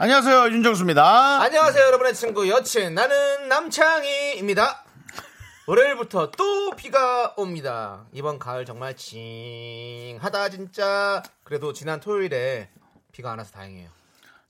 안녕하세요 윤정수입니다. 안녕하세요, 여러분의 친구 여친 나는 남창희입니다. 월요일부터 또 비가 옵니다. 이번 가을 정말 징하다 진짜. 그래도 지난 토요일에 비가 안 와서 다행이에요.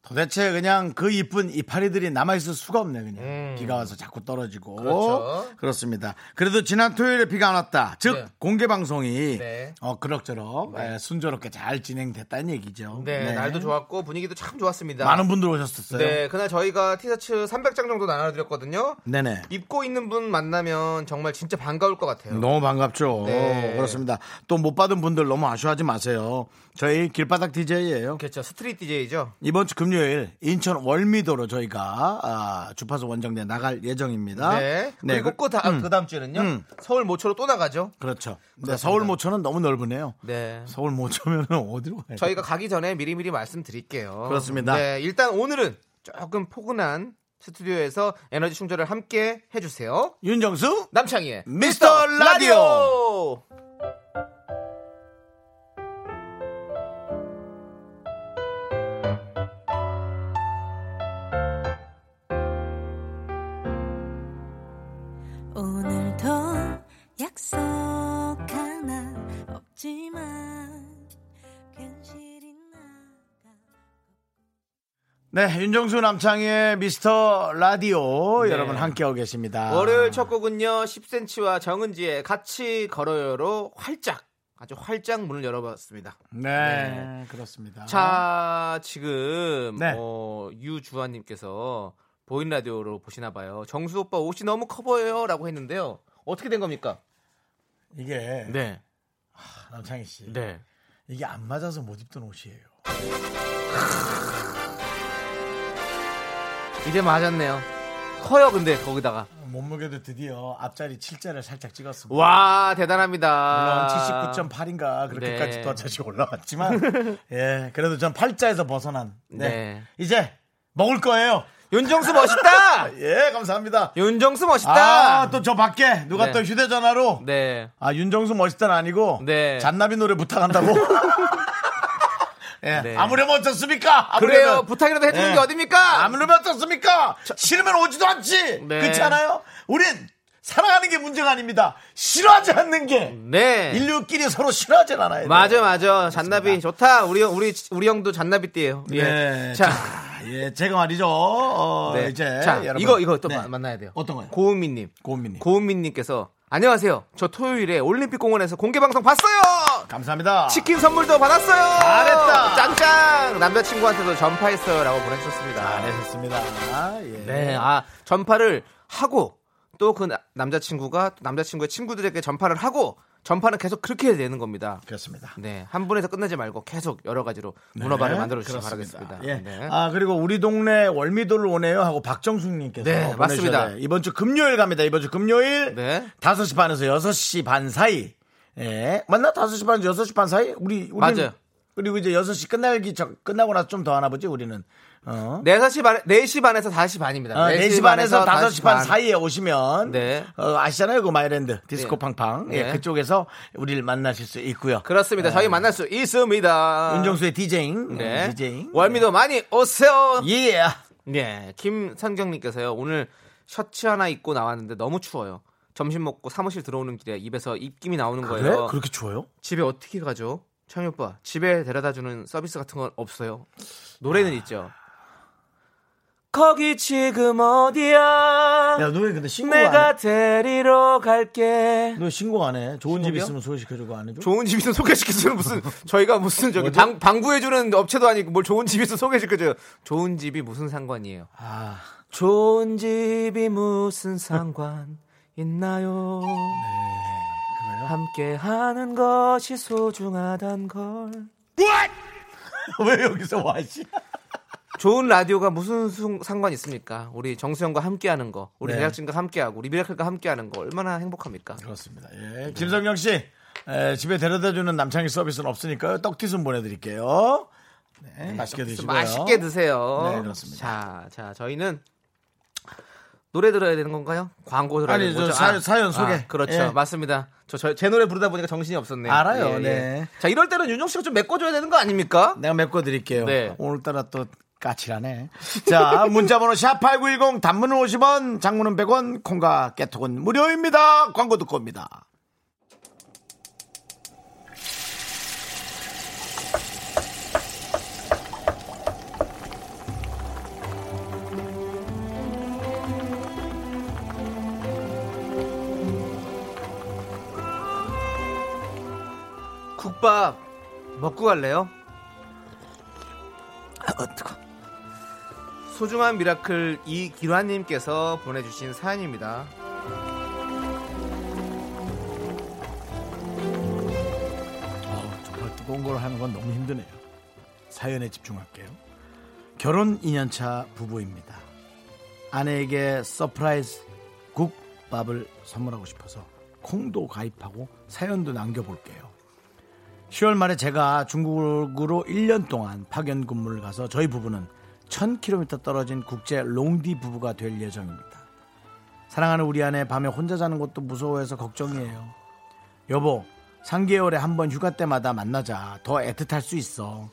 도대체 그냥 그 이쁜 이파리들이 남아있을 수가 없네 그냥 음. 비가 와서 자꾸 떨어지고 그렇죠. 습니다 그래도 지난 토요일에 비가 안 왔다 즉 네. 공개 방송이 네. 어 그럭저럭 예, 순조롭게 잘 진행됐다는 얘기죠 네, 날도 좋았고 분위기도 참 좋았습니다. 많은 분들 오셨었어요 네, 그날 저희가 티셔츠 300장 정도 나눠드렸거든요. 네네 입고 있는 분 만나면 정말 진짜 반가울 것 같아요. 너무 반갑죠 네. 그렇습니다 또 못 받은 분들 너무 아쉬워하지 마세요 저희 길바닥 DJ예요 그렇죠. street DJ죠. 이번 주 금요일 인천 월미도로 저희가 아, 주파수 원정대 나갈 예정입니다 네. 그리고 그- 그, 다, 그 다음 주에는요. 음. 서울 모처로 또 나가죠. 그렇죠 네. 서울 모처는 너무 넓으네요 네. 서울 모처면 어디로 가요? 저희가 가기 전에 미리미리 말씀드릴게요. 그렇습니다. 네, 일단 오늘은 조금 포근한 스튜디오에서 에너지 충전을 함께 해주세요. 윤정수 남창희의 미스터 라디오. 오늘도 네 윤정수 남창의 미스터 라디오 네. 여러분 함께하고 계십니다 월요일 첫 곡은요 10cm와 정은지의 같이 걸어요로 활짝 아주 활짝 문을 열어봤습니다. 네, 그렇습니다 자 지금 네. 어, 유주환님께서 보인 라디오로 보시나 봐요. 정수 오빠 옷이 너무 커 보여요라고 했는데요. 어떻게 된 겁니까? 이게 네, 남창희 씨 네. 이게 안 맞아서 못 입던 옷이에요 이제 맞았네요. 커요 근데 거기다가 몸무게도 드디어 앞자리 7자를 살짝 찍었습니다 와 대단합니다. 물론 79.8인가 그렇게까지 네. 또 다시 올라왔지만 예 그래도 전 8자에서 벗어난 네. 네. 이제 먹을 거예요 윤정수 멋있다. 예 감사합니다 윤정수 멋있다. 아 또 저 밖에 누가 네. 또 휴대전화로 네. 아 윤정수 멋있다는 아니고 네. 잔나비 노래 부탁한다고 예, 네. 아무려면 어떻습니까 아무려면. 그래요. 부탁이라도 해주는 예. 게 어딥니까? 아무려면 어떻습니까 싫으면 오지도 않지 네. 그렇지 않아요 우린 사랑하는 게 문제가 아닙니다 싫어하지 않는 게 네. 인류끼리 서로 싫어하지 않아요 맞아, 맞아. 잔나비 좋다. 우리 형, 우리 우리 형도 잔나비 띠예요. 예. 네. 자, 자, 예, 제가 말이죠. 어, 네. 이제 자, 여러분. 이거 이거 또 네. 마- 만나야 돼요. 어떤 거요? 고은미 님, 고은미 님. 고은미 님께서 안녕하세요. 저 토요일에 올림픽 공원에서 공개 방송 봤어요. 감사합니다. 치킨 선물도 받았어요. 잘했다. 짱짱. 남자친구한테도 전파했어요라고 보내주셨습니다. 잘하셨습니다. 예. 네, 아 전파를 하고 또 그 남자친구가 또 남자친구의 친구들에게 전파를 하고 전파는 계속 그렇게 되는 겁니다. 그렇습니다. 네, 한 분에서 끝나지 말고 계속 여러 가지로 문어발을 네, 만들어 주시기. 바라겠습니다. 예. 네. 아 그리고 우리 동네 월미도를 오네요 하고 박정숙님께서 네, 맞습니다. 이번 주 금요일 갑니다. 이번 주 금요일 네. 5시 반에서 6시 반 사이. 예. 맞나? 5시 반에서 6시 반 사이? 우리 우리는 맞아요. 그리고 이제 6시 끝나기 전 끝나고 나서 좀 더 하나 보지 우리는. 어. 4시 반, 4시 반에서 5시 반입니다. 어, 4시 반에서 5시 반 5시 사이에 오시면 네. 어, 아시잖아요 그 마이랜드 디스코 네. 팡팡 예, 네. 그쪽에서 우리를 만나실 수 있고요 그렇습니다. 저희 만날 수 있습니다. 윤정수의 디제잉 네. 디제잉 월미도 많이 오세요. 예 네. 김선경님께서요. 오늘 셔츠 하나 입고 나왔는데 너무 추워요. 점심 먹고 사무실 들어오는 길에 입에서 입김이 나오는 그래 거예요. 그렇게 추워요 집에 어떻게 가죠? 창희 오빠 집에 데려다 주는 서비스 같은 건 없어요. 노래는 있죠. 거기 지금 어디야? 야너왜 근데 신고 내가 안해 데리러 갈게. 너 신고 안해 좋은 집 신고요? 있으면 소개시켜주고 안 해줘 좋은 집 있으면 소개시켜주는 무슨 저희가 무슨 저기 방, 방구해주는 업체도 아니고 뭘 좋은 집 있으면 소개시켜줘요. 좋은 집이 무슨 상관이에요? 아 좋은 집이 무슨 상관 있나요? 함께 하는 것이 소중하단 걸. 왜 여기서 와씨 좋은 라디오가 무슨 수- 상관 있습니까? 우리 정수영과 함께하는 거, 우리 네. 제작진과 함께하고, 우리 미라클과 함께하는 거 얼마나 행복합니까? 그렇습니다. 예. 김성경 씨, 에, 집에 데려다 주는 남창희 서비스는 없으니까요. 떡튀순 보내드릴게요. 네, 맛있게 드시고요. 맛있게 드세요. 네, 그렇습니다. 자, 자, 저희는 노래 들어야 되는 건가요? 광고 들어야 아니, 되는 저 거죠? 사연- 사연 소개. 그렇죠. 예. 맞습니다. 저제 노래 부르다 보니까 정신이 없었네요. 알아요, 네. 자, 이럴 때는 윤정 씨가 좀 메꿔줘야 되는 거 아닙니까? 내가 메꿔 드릴게요. 네. 오늘따라 또 까칠하네. 자, 문자번호 샵8910 단문은 50원, 장문은 100원, 콩과 깨톡은 무료입니다. 광고 듣고 옵니다. 국밥 먹고 갈래요? 어, 뜨거. 소중한 miracle 이기환님께서 보내주신 사연입니다. 어, 정말 뜨거운 걸 하는 건 너무 힘드네요. 사연에 집중할게요. 결혼 2년차 부부입니다. 아내에게 surprise 국밥을 선물하고 싶어서 콩도 가입하고 사연도 남겨볼게요. 10월 말에 제가 중국으로 1년 동안 파견 근무를 가서 저희 부부는 1000km 떨어진 국제 롱디 부부가 될 예정입니다. 사랑하는 우리 아내 밤에 혼자 자는 것도 무서워해서 걱정이에요. 여보, 3개월에 한 번 휴가 때마다 만나자. 더 애틋할 수 있어.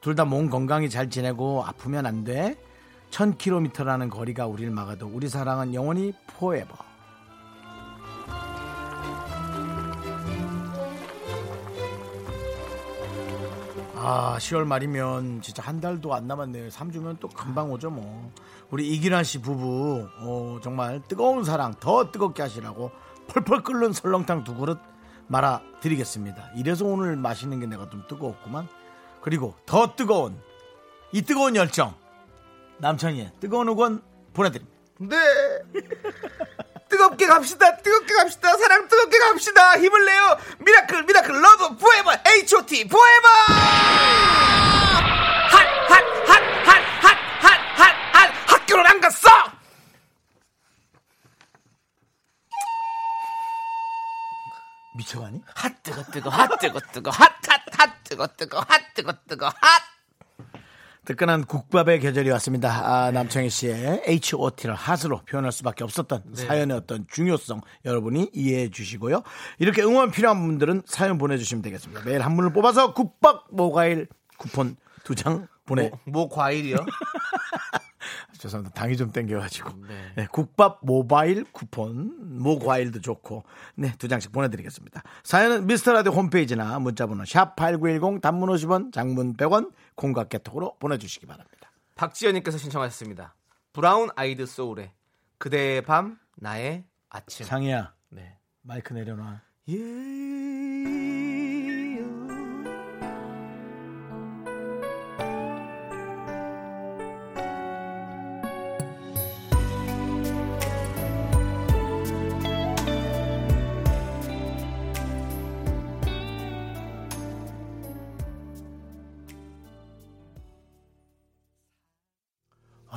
둘 다 몸 건강히 잘 지내고 아프면 안 돼. 1000km라는 거리가 우리를 막아도 우리 사랑은 영원히 포에버. 아, 10월 말이면 진짜 한 달도 안 남았네요. 3주면 또 금방 오죠, 뭐. 우리 이기환 씨 부부, 어, 정말 뜨거운 사랑 더 뜨겁게 하시라고 펄펄 끓는 설렁탕 두 그릇 말아 드리겠습니다. 이래서 오늘 마시는 게 내가 좀 뜨거웠구만. 그리고 더 뜨거운, 이 뜨거운 열정. 남창희의 뜨거운 응원 보내드립니다. 네. 뜨겁게 갑시다. 뜨겁게 갑시다. 사랑 뜨겁게 갑시다. 힘을 내요. miracle miracle love forever H.O.T. forever. 핫핫핫핫핫핫핫핫 학교를 안 갔어. 미쳐가니? 핫 뜨거 뜨거 핫 뜨거 뜨거 핫핫핫 뜨거 뜨거 핫 뜨거 뜨거 핫. 뜨끈한 국밥의 계절이 왔습니다. 아, 남창희 씨의 H.O.T를 핫으로 표현할 수밖에 없었던 사연의 어떤 중요성 여러분이 이해해 주시고요. 이렇게 응원 필요한 분들은 사연 보내주시면 되겠습니다. 매일 한 분을 뽑아서 국밥 모바일 쿠폰 두 장 보내. 뭐, 뭐 과일이요? 죄송합니다. 당이 좀 땡겨가지고. 네. 네, 국밥 모바일 쿠폰, 모 과일도 좋고, 네, 두 장씩 보내드리겠습니다. 사연은 미스터라디오 홈페이지나 문자번호 샵8910 단문 50원, 장문 100원, 콩과 깨톡으로 보내주시기 바랍니다. 박지연님께서 신청하셨습니다. 브라운 아이드 소울의 그대의 밤 나의 아침. 상희야, 네. 마이크 내려놔.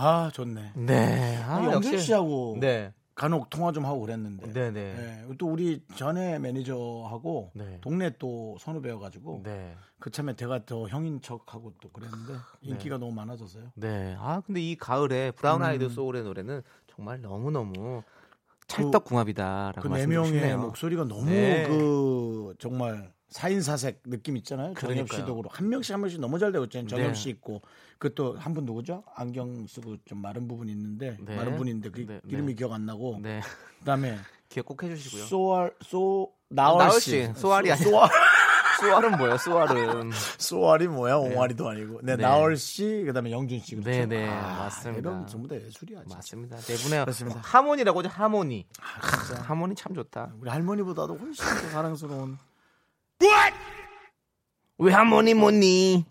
아, 좋네. 네. 아, 아, 영준. 씨하고 네. 간혹 통화 좀 하고 그랬는데. 네네. 네, 또 우리 전에 매니저하고 네. 동네 또 선후배여가지고 네. 그참에 제가 더 형인 척하고 또 그랬는데 인기가 너무 많아져서요. 네. 아, 근데 이 가을에 브라운 아이드 소울의 노래는 정말 너무 너무 찰떡궁합이다라고 그네 말씀드리고 명의 싶네요. 목소리가 너무 네. 그 정말 사인사색 느낌 있잖아요. 정엽. 씨도 그렇고 한 명씩 한 명씩 너무 잘 되고 있잖아요. 정엽 네. 씨 있고 그 또 한 분 누구죠? 안경 쓰고 좀 마른 부분 있는데 네. 마른 분인데 그 네, 이름이 네. 기억 안 나고 네. 그다음에 기억 꼭 해주시고요. 소알 소 나얼 씨, 씨. 소알이 아니라. 소알 수알은 뭐예요? 수알은. 소알이 뭐야? 옹알이도 아니고. 네, 네. 나얼 씨, 그다음에 영준 씨 그렇죠. 네, 네, 맞습니다. 이런 전부 다 예술이야. 진짜. 맞습니다. 네 분의 그렇습니다. 하모니라고 하죠. 하모니. 아, 하모니 참 좋다. 우리 할머니보다도 훨씬 더 사랑스러운. 왜 하모니 뭐니?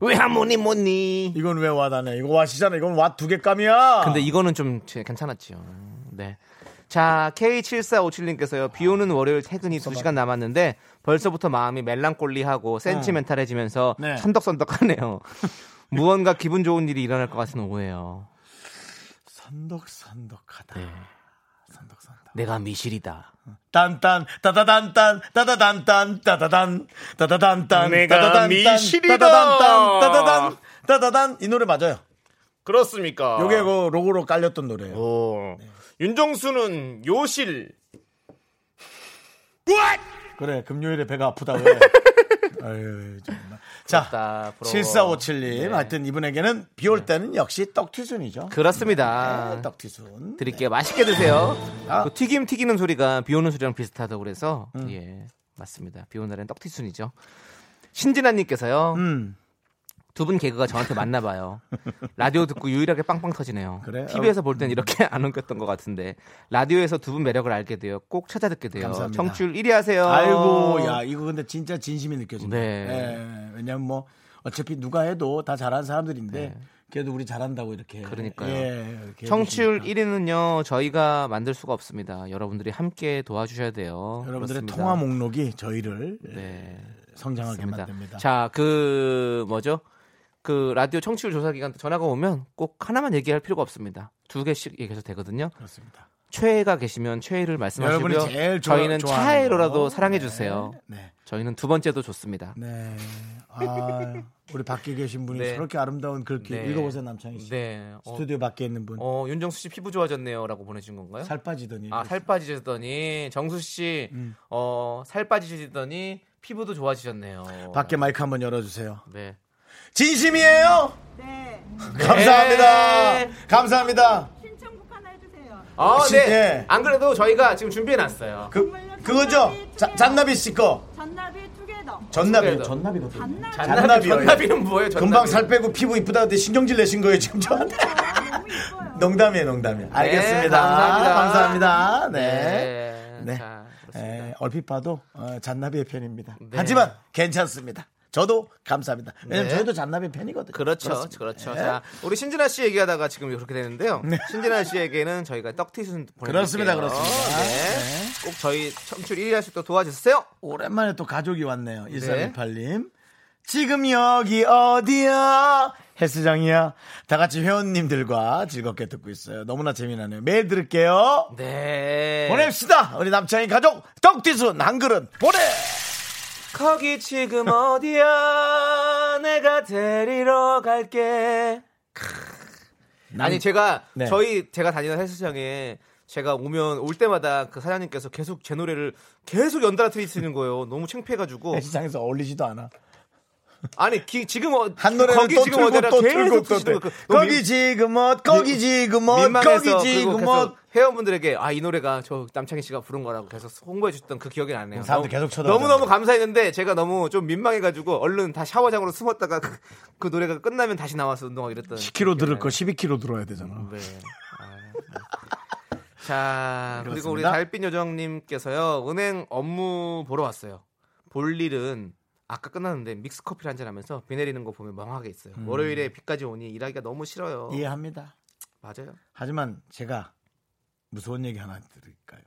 왜 하모니 뭐니? 이건 왜 와다네? 이거 와시잖아. 이건 와 두 개 감이야. 근데 이거는 좀 제- 괜찮았지요. 네. 자, K7457님께서요. 비 오는 월요일 퇴근이 2시간 남았는데 벌써부터 마음이 멜랑콜리하고 센티멘탈해지면서 네. 선덕선덕하네요. 무언가 기분 좋은 일이 일어날 것 같은 오후예요. 선덕선덕하다. 네. 선덕선덕. 내가 미실이다. 딴딴 따다단딴 따다단딴 따다단 따다단딴 내가 미실이다. 따다단딴 따다단 따다단 이 노래 맞아요. 그렇습니까? 요게 그 로고로 깔렸던 노래예요. 오. 윤정수는 요실. 그래 금요일에 배가 아프다 왜? 아유 정말. 자 부럽다, 부러워. 7457님 네. 하여튼 이분에게는 비 올 때는 역시 떡튀순이죠. 그렇습니다. 네, 떡튀순. 드릴게요. 맛있게 드세요. 아. 그 튀김 튀기는 소리가 비 오는 소리랑 비슷하다고 그래서 예 맞습니다. 비 오는 날엔 떡튀순이죠. 신진아님께서요. 음. 두 분 개그가 저한테 맞나 봐요. 라디오 듣고 유일하게 빵빵 터지네요. 그래? TV에서 볼 땐 이렇게 안 웃겼던 것 같은데 라디오에서 두 분 매력을 알게 돼요. 꼭 찾아 듣게 돼요. 감사합니다. 청취율 1위 하세요. 아이고 야 이거 근데 진짜 진심이 느껴집니다. 네. 예, 왜냐면 뭐 어차피 누가 해도 다 잘하는 사람들인데 네. 그래도 우리 잘한다고 이렇게. 그러니까요. 예, 이렇게 청취율 해주시니까. 1위는요 저희가 만들 수가 없습니다. 여러분들이 함께 도와주셔야 돼요. 여러분들의 그렇습니다. 통화 목록이 저희를 네. 성장하게 그렇습니다. 만듭니다. 자, 그 뭐죠? 그 라디오 청취율 조사 기간 때 전화가 오면 꼭 하나만 얘기할 필요가 없습니다. 두 개씩 얘기해서 되거든요. 그렇습니다. 최애가 계시면 최애를 말씀하시고요. 여러분이 제일 좋아- 저희는 차애로라도 거. 사랑해 주세요. 네. 저희는 두 번째도 좋습니다. 네. 아, 우리 밖에 계신 분이 네. 저렇게 아름다운 글귀 네. 읽어보세요 남창희 씨. 네. 어, 스튜디오 밖에 있는 분. 어, 윤정수 씨 피부 좋아졌네요라고 보내준 건가요? 살 빠지더니. 아, 살 빠지셨더니 정수 씨 음. 어, 살 빠지시더니 피부도 좋아지셨네요. 밖에 마이크 한번 열어주세요. 네. 진심이에요. 네. 감사합니다. 네. 감사합니다. 신청곡 하나 해주세요. 아, 시- 네. 네. 안 그래도 저희가 지금 준비해 놨어요. 그 그거죠. 자, 잔나비 씨 거. 잔나비 투게더. 전나비. 전나비거든요. 잔나비. 잔나비요. 전나비는 뭐예요? 전나비. 금방 살 빼고 피부 이쁘다 근데 신경질 내신 거예요 지금 저한테. 농담이에요, 농담이에요. 알겠습니다. 감사합니다. 감사합니다. 네. 네. 네. 자. 에, 얼핏 봐도 어, 잔나비의 편입니다. 네. 하지만 괜찮습니다. 저도 감사합니다. 왜냐면 네. 저희도 잔나비 팬이거든요. 그렇죠, 그렇습니다. 그렇죠. 네. 자, 우리 신진아 씨 얘기하다가 지금 이렇게 되는데요. 신진아 씨에게는 저희가 떡튀순 보내드릴게요. 그렇습니다, 그렇습니다. 네. 네. 꼭 저희 청취율 1위 할수 있도록 도와주세요. 오랜만에 또 가족이 왔네요. 네. 1328님. 지금 여기 어디야? 헬스장이야. 다 같이 회원님들과 즐겁게 듣고 있어요. 너무나 재미나네요. 매일 들을게요. 네. 보냅시다. 우리 남창희 가족 떡티순 한 그릇 보내. 거기 지금 어디야? 내가 데리러 갈게. 아니 제가 네. 저희 제가 다니는 헬스장에 제가 오면 올 때마다 그 사장님께서 계속 제 노래를 계속 연달아 트리시는 거예요. 너무 창피해가지고 헬스장에서 어울리지도 않아. 아니 기, 지금 어, 한 노래는 거기 또 지금 틀고 또 틀고 또 틀고. 거, 그, 거기 지금 어 거기 지금 어 거기 지금 어 회원분들에게 아 이 노래가 저 남창희 씨가 부른 거라고 계속 홍보해 주셨던 그 기억이 나네요. 사람들 너무- 계속 쳐다보잖아요. 너무 너무 감사했는데 제가 너무 좀 민망해가지고 얼른 다 샤워장으로 숨었다가 그, 그 노래가 끝나면 다시 나와서 운동하고 이랬던. 10kg 들을 거 기억이 12kg 들어야 되잖아. 네. 아, 네. 자 그리고 우리. 달빛 요정님께서요 은행 업무 보러 왔어요. 볼 일은 아까 끝났는데 믹스 커피를 한잔 하면서 비 내리는 거 보면 멍하게 있어요. 음. 월요일에 비까지 오니 일하기가 너무 싫어요. 이해합니다. 맞아요. 하지만 제가 무서운 얘기 하나 드릴까요?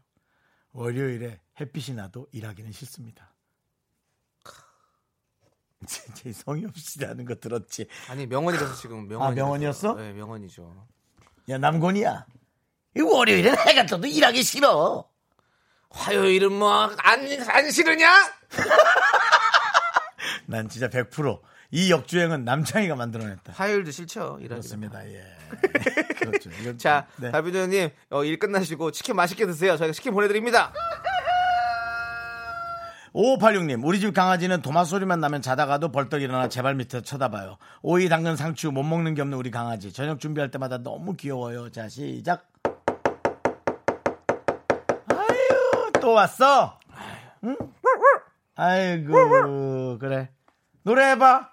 월요일에 햇빛이 나도 일하기는 싫습니다. 이 성의 없이 하는 거 들었지. 아니 명언이라서 지금 명언. 아, 명언이었어? 네 명언이죠. 야 남곤이야. 이 월요일에 해가 떠도 일하기 싫어. 화요일은 뭐 안 안 싫으냐? 난 진짜 100%이 역주행은 남창희가 만들어냈다. 화요일도 싫죠. 일하기. 그렇습니다. 예. 그렇죠. 이건 자, 네. 달비조님 어, 일 끝나시고 치킨 맛있게 드세요. 저희가 치킨 보내드립니다. 5586님, 우리 집 강아지는 도마 소리만 나면 자다가도 벌떡 일어나 제발 밑에 쳐다봐요. 오이, 당근, 상추 못 먹는 게 없는 우리 강아지. 저녁 준비할 때마다 너무 귀여워요. 자, 시작. 아유, 또 왔어? 응? 아이고, 그래. 노래해봐.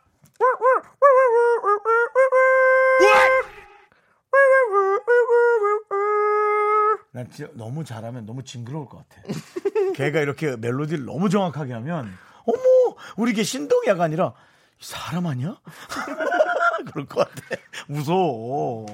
난 진짜 너무 잘하면 너무 징그러울 것 같아. 걔가 이렇게 멜로디를 너무 정확하게 하면 어머 우리 걔 신동이가 아니라 사람 아니야? 그럴 것 같아. 무서워.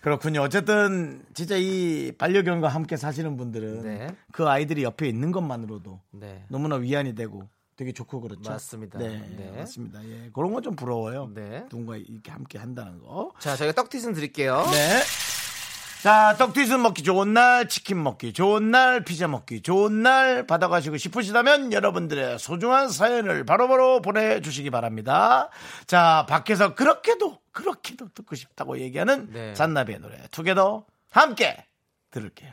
그렇군요. 어쨌든 진짜 이 반려견과 함께 사시는 분들은 네. 그 아이들이 옆에 있는 것만으로도 네. 너무나 위안이 되고 되게 좋고 그렇죠. 맞습니다. 네, 네. 맞습니다. 예, 그런 건 좀 부러워요. 네. 누군가 이렇게 함께 한다는 거. 자, 저희가 떡티슨 드릴게요. 네. 자, 떡튀순 먹기 좋은 날, 치킨 먹기 좋은 날, 피자 먹기 좋은 날 받아가시고 싶으시다면 여러분들의 소중한 사연을 바로바로 보내주시기 바랍니다. 자, 밖에서 그렇게도, 그렇게도 듣고 싶다고 얘기하는 네. 잔나비의 노래 투게더 함께 들을게요.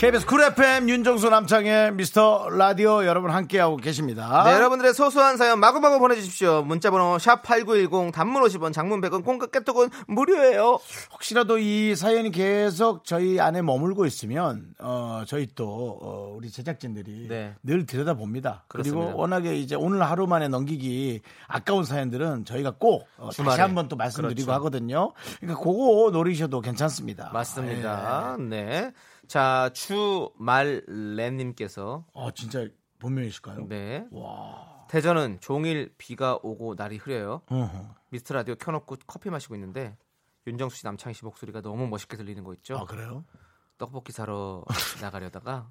KBS 쿨 FM 윤정수 남창희의 미스터 라디오 여러분 함께하고 계십니다. 네, 여러분들의 소소한 사연 마구마구 보내주십시오. 문자번호 샵8910 단문 50원, 장문 100원, 콩깍 깨톡은 무료예요. 혹시라도 이 사연이 계속 저희 안에 머물고 있으면 어 저희 또 어, 우리 제작진들이 네. 늘 들여다 봅니다. 그리고 그렇습니다. 워낙에 이제 오늘 하루 만에 넘기기 아까운 사연들은 저희가 꼭 어, 다시. 한번 또 말씀드리고 그렇죠. 하거든요. 그러니까 그거 노리셔도 괜찮습니다. 맞습니다. 예. 네. 자, 주말렘님께서 어 진짜 본명이실까요? 네. 와. 대전은 종일 비가 오고 날이 흐려요. 어허. 미스터 라디오 켜놓고 커피 마시고 있는데 윤정수 씨, 남창희 씨 목소리가 너무 멋있게 들리는 거 있죠? 아 그래요? 떡볶이 사러 나가려다가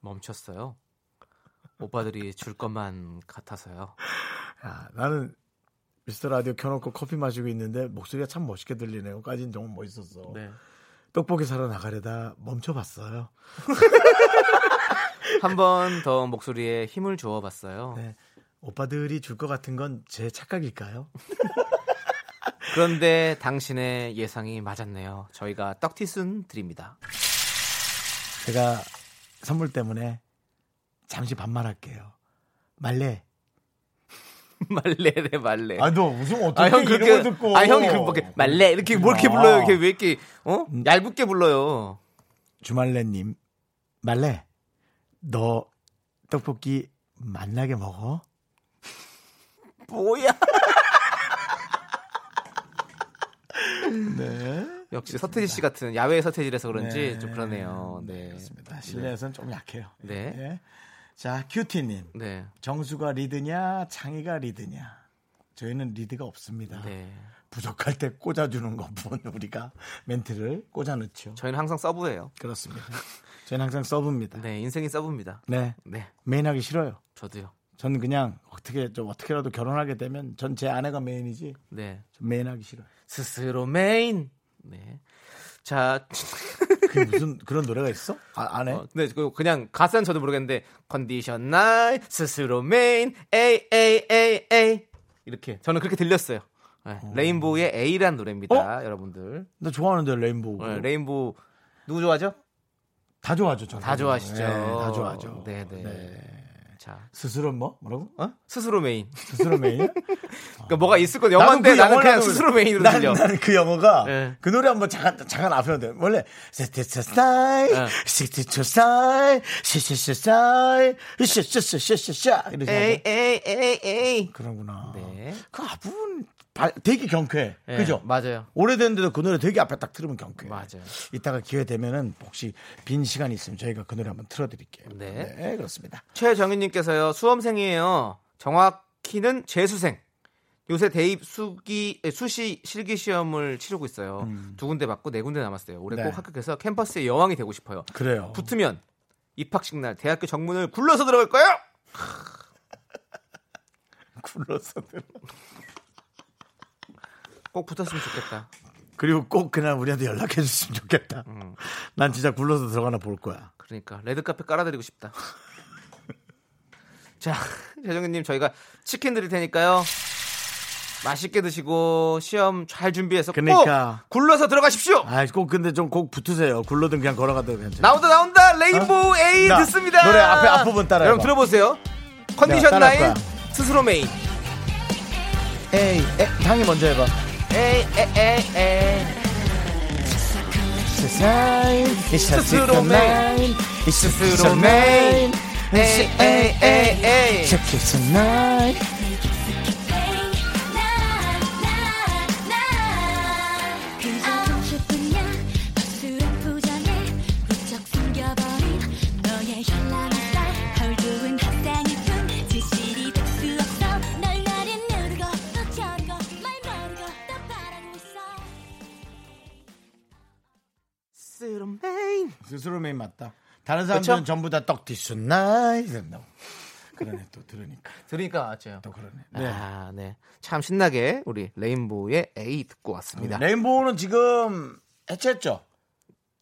멈췄어요. 오빠들이 줄 것만 같아서요. 야, 나는 미스터 라디오 켜놓고 커피 마시고 있는데 목소리가 참 멋있게 들리네요.까지는 정말 멋있었어. 네. 떡볶이 사러 나가려다 멈춰봤어요. 한 번 더 목소리에 힘을 주어봤어요. 네. 오빠들이 줄 것 같은 건 제 착각일까요? 그런데 당신의 예상이 맞았네요. 저희가 떡티순 드립니다. 제가 선물 때문에 잠시 반말할게요. 말래. 말레래 말레. 아, 너 웃으면 아, 형 그렇게 아, 형이 그렇게 말레 이렇게 뭐 이렇게 아. 불러요. 이렇게 왜 이렇게 어? 얇게 불러요. 주말래님, 말래. 너 떡볶이 맛나게 먹어? 뭐야? 네. 역시 서태지 씨 같은 야외 서태지라서 그런지 네. 좀 그러네요. 네. 그렇습니다. 실내에서는 좀 약해요. 네. 예. 자, 큐티님. 네. 정수가 리드냐, 창희가 리드냐. 저희는 리드가 없습니다. 네. 부족할 때 꽂아주는 것뿐 우리가 멘트를 꽂아 넣죠. 저희는 항상 sub예요. 그렇습니다. 저희는 항상 sub입니다. 네, 인생이 sub입니다. 네. 네. main하기 싫어요. 저도요. 저는 그냥 어떻게 좀 어떻게라도 결혼하게 되면 전 제 아내가 main이지. 네. 전 main하기 싫어요. 스스로 메인. 네. 자, 그게 무슨 그런 노래가 있어? 아, 아내? 어, 근데 그 그냥 가사는 저도 모르겠는데 컨디션 나이 스스로 main A A A A 이렇게 저는 그렇게 들렸어요. 네, 레인보우의 A란 노래입니다, 여러분들. 나 좋아하는데 레인보우. 네, 레인보우 누구 좋아하죠? 다 좋아하죠. 저는. 다 좋아하시죠. 네, 다 좋아하죠. 네, 네. 자, 스스로 뭐 뭐라고? 어? 스스로 메인. 스스로 메인? 그러니까 뭐가 있을 거 영화인데 그 나는 그냥 스스로. 메인으로 난, 들려. 나는 그 영어가 네. 그 노래 한번 잠깐 잠깐 앞에 돼. 원래 세티스 스타일, 네. 시티투 스타일, 시시시 스타일, 시시시 시시시샤 이러지 에이 않아요? 에이 에이 에이. 그러구나. 네. 그 앞부분 발- 되게 경쾌해. 네, 그죠? 맞아요. 오래됐는데도 그 노래 되게 앞에 딱 들으면 경쾌해. 맞아요. 이따가 기회 되면은 혹시 빈 시간이 있으면 저희가 그 노래 한번 틀어드릴게요. 네. 그렇습니다. 최정윤님께서요 수험생이에요. 정확히는 재수생. 요새 대입 수기 에, 수시 실기 시험을 치르고 있어요. 두 군데 받고 네 군데 남았어요. 올해 네. 꼭 합격해서 캠퍼스의 여왕이 되고 싶어요. 그래요. 붙으면 입학식 날 대학교 정문을 굴러서 들어갈 거예요. 굴러서 들어. 꼭 붙었으면 좋겠다. 그리고 꼭 그날 우리한테 연락해 줬으면 좋겠다. 음. 난 진짜 굴러서 들어가나 볼 거야. 그러니까 레드카페 깔아드리고 싶다. 자, 재정윤님 저희가 치킨 드릴 테니까요. 맛있게 드시고 시험 잘 준비해서 그러니까. 꼭 굴러서 들어가십시오. 아, 꼭 근데 좀 꼭 붙으세요. 굴러든 그냥 걸어가도 괜찮아요. 나온다 나온다 레인보우 에이 나, 듣습니다. 노래 앞에 앞부분 따라해봐. 여러분 들어보세요. 컨디션 나인. 스스로 메인. 에이, 에, 당이 먼저 해봐. 에이 에이 에이 에이. 스스로 메인. 스스로 메인. 에이 에이 에이 에이. 스스로 메인. 스스로 메인 맞다. 다른 사람들은 그쵸? 전부 다 떡티스나이 이런다고. 그러네 또 들으니까 들으니까 맞죠. 또 그러네. 네. 아, 네. 참 신나게 우리 레인보우의 A 듣고 왔습니다. 레인보우는 지금 해체했죠.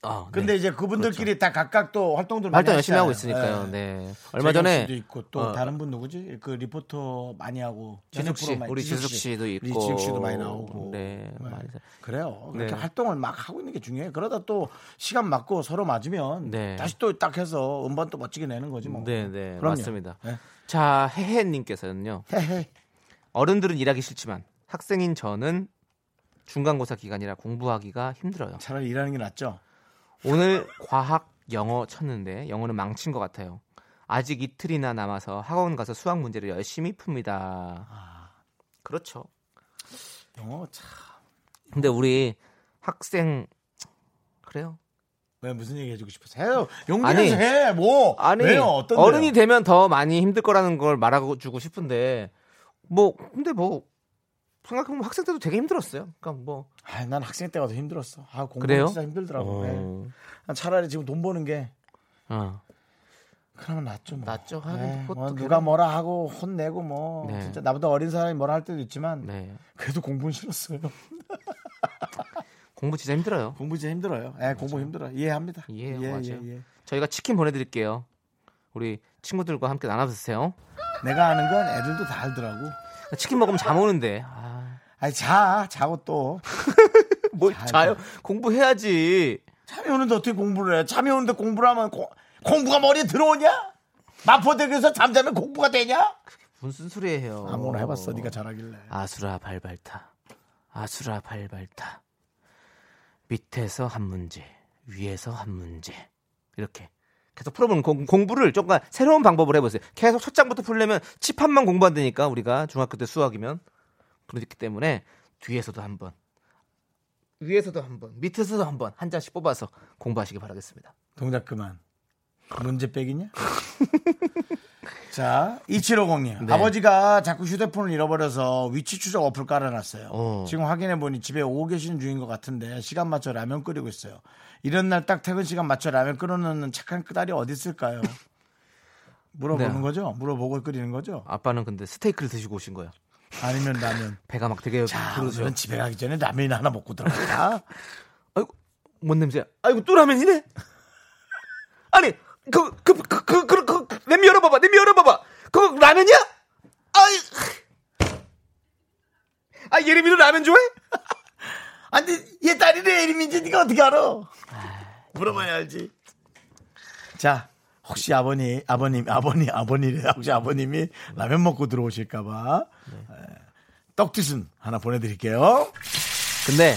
아, 네. 근데 이제 그분들끼리 다 각각 또 활동들 많이 활동 열심히 하고. 있으니까요. 네. 네. 얼마 전에 있고 또 어, 다른 분 누구지? 그 리포터 많이 하고 지숙 씨, 많이- 우리 지숙 씨도 있고, 지숙 씨도 많이 나오고. 네, 사- 그래요. 그렇게 네. 활동을 막 하고 있는 게 중요해요. 그러다 또 시간 맞고 서로 맞으면 네. 다시 또 딱 해서 음반 또 멋지게 내는 거지 뭐. 네, 네, 그럼요. 맞습니다. 네. 자, 해해 님께서는요. 헤헤. 어른들은 일하기 싫지만 학생인 저는 중간고사 기간이라 공부하기가 힘들어요. 차라리 일하는 게 낫죠. 오늘 과학 영어 쳤는데 영어는 망친 것 같아요. 아직 이틀이나 남아서 학원 가서 수학 문제를 열심히 풉니다. 아. 그렇죠. 영어 참. 근데 우리 학생 그래요? 왜 무슨 얘기 해주고 싶어서 해요. 용기 아니, 내서 해. 뭐. 아니 왜요? 어떤 어른이 되면 더 많이 힘들 거라는 걸 말하고 주고 싶은데 뭐 근데 뭐 생각해보면 학생 때도 되게 힘들었어요. 그러니까 뭐 아, 난 학생 때가 더 힘들었어. 아, 공부 그래요? 진짜 힘들더라고. 네. 어, 난 차라리 지금 돈 버는 게 어. 그러면 낫죠. 뭐. 낫죠. 네, 뭐. 누가 뭐라 하고 혼내고 뭐 네. 진짜 나보다 어린 사람이 뭐라 할 때도 있지만 네 그래도 공부는 싫었어요. 공부 진짜 힘들어요. 공부 진짜 힘들어요. 예, 공부 힘들어. 이해합니다. 이해해요, 예, 맞아요. 예, 예. 저희가 치킨 보내드릴게요. 우리 친구들과 함께 나눠 드세요. 내가 아는 건 애들도 다 알더라고. 치킨 먹으면 잠 오는데. 아, 아니 자 자고 또 뭘잘 자요? 공부해야지. 잠이 오는데 어떻게 공부를 해? 잠이 오는데 공부를 하면 고- 공부가 머리에 들어오냐? 마포대교에서 잠자면 공부가 되냐? 무슨 소리예요? 아무나 해봤어. 네가 잘하길래. 아수라 발발타. 아수라 발발타. 밑에서 한 문제, 위에서 한 문제. 이렇게 계속 풀어보는 공, 공부를 조금 새로운 방법을 해보세요. 계속 첫 장부터 풀려면 칠판만 공부한다니까 우리가 중학교 때 수학이면 그렇기 때문에 뒤에서도 한 번, 위에서도 한 번, 밑에서도 한번 한 장씩 뽑아서 공부하시기 바라겠습니다. 동작 그만. 문제 빼기냐? 자, 2750님. 네. 아버지가 자꾸 휴대폰을 잃어버려서 위치 추적 어플 깔아놨어요. 어. 지금 확인해보니 집에 오고 계시는 중인 것 같은데 시간 맞춰 라면 끓이고 있어요. 이런 날 딱 퇴근 시간 맞춰 라면 끓여놓는 착한 끄달이 어디 있을까요? 물어보는 네. 거죠? 물어보고 끓이는 거죠? 아빠는 근데 스테이크를 드시고 오신 거예요. 아니면 라면. 배가 막 되게 자, 부르죠. 오늘은 집에 가기 전에 라면이나 하나 먹고 들어가자. 아이고 뭔 냄새야? 아이고 또 라면이네. 아니 그 그 그 그 그 그, 그, 냄비 열어봐봐. 냄비 열어봐봐. 그거 라면이야? 아이. 아 예림이는 라면 좋아해? 아니, 얘 딸이래, 이름인지 네가 어떻게 알아? 물어봐야 알지. 자, 혹시 아버님, 아버님, 아버님, 아버님이래. 혹시 아버님이 라면 먹고 들어오실까봐. 떡튀순 하나 보내드릴게요. 근데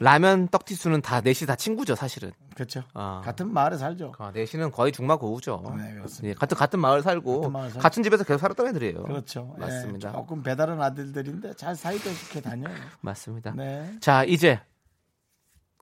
라면 떡티수는 다 넷이 다 친구죠 사실은. 그렇죠. 아. 같은 마을에 살죠. 아, 넷이는 거의 중마 고우죠. 네, 그렇습니다. 예, 같은 같은 마을 살고 같은 마을 살고. 같은 집에서 계속 살았던 애들이에요. 그렇죠. 예, 맞습니다. 조금 배다른 아들들인데 잘 사이도 좋게 다녀요. 맞습니다. 네. 자 이제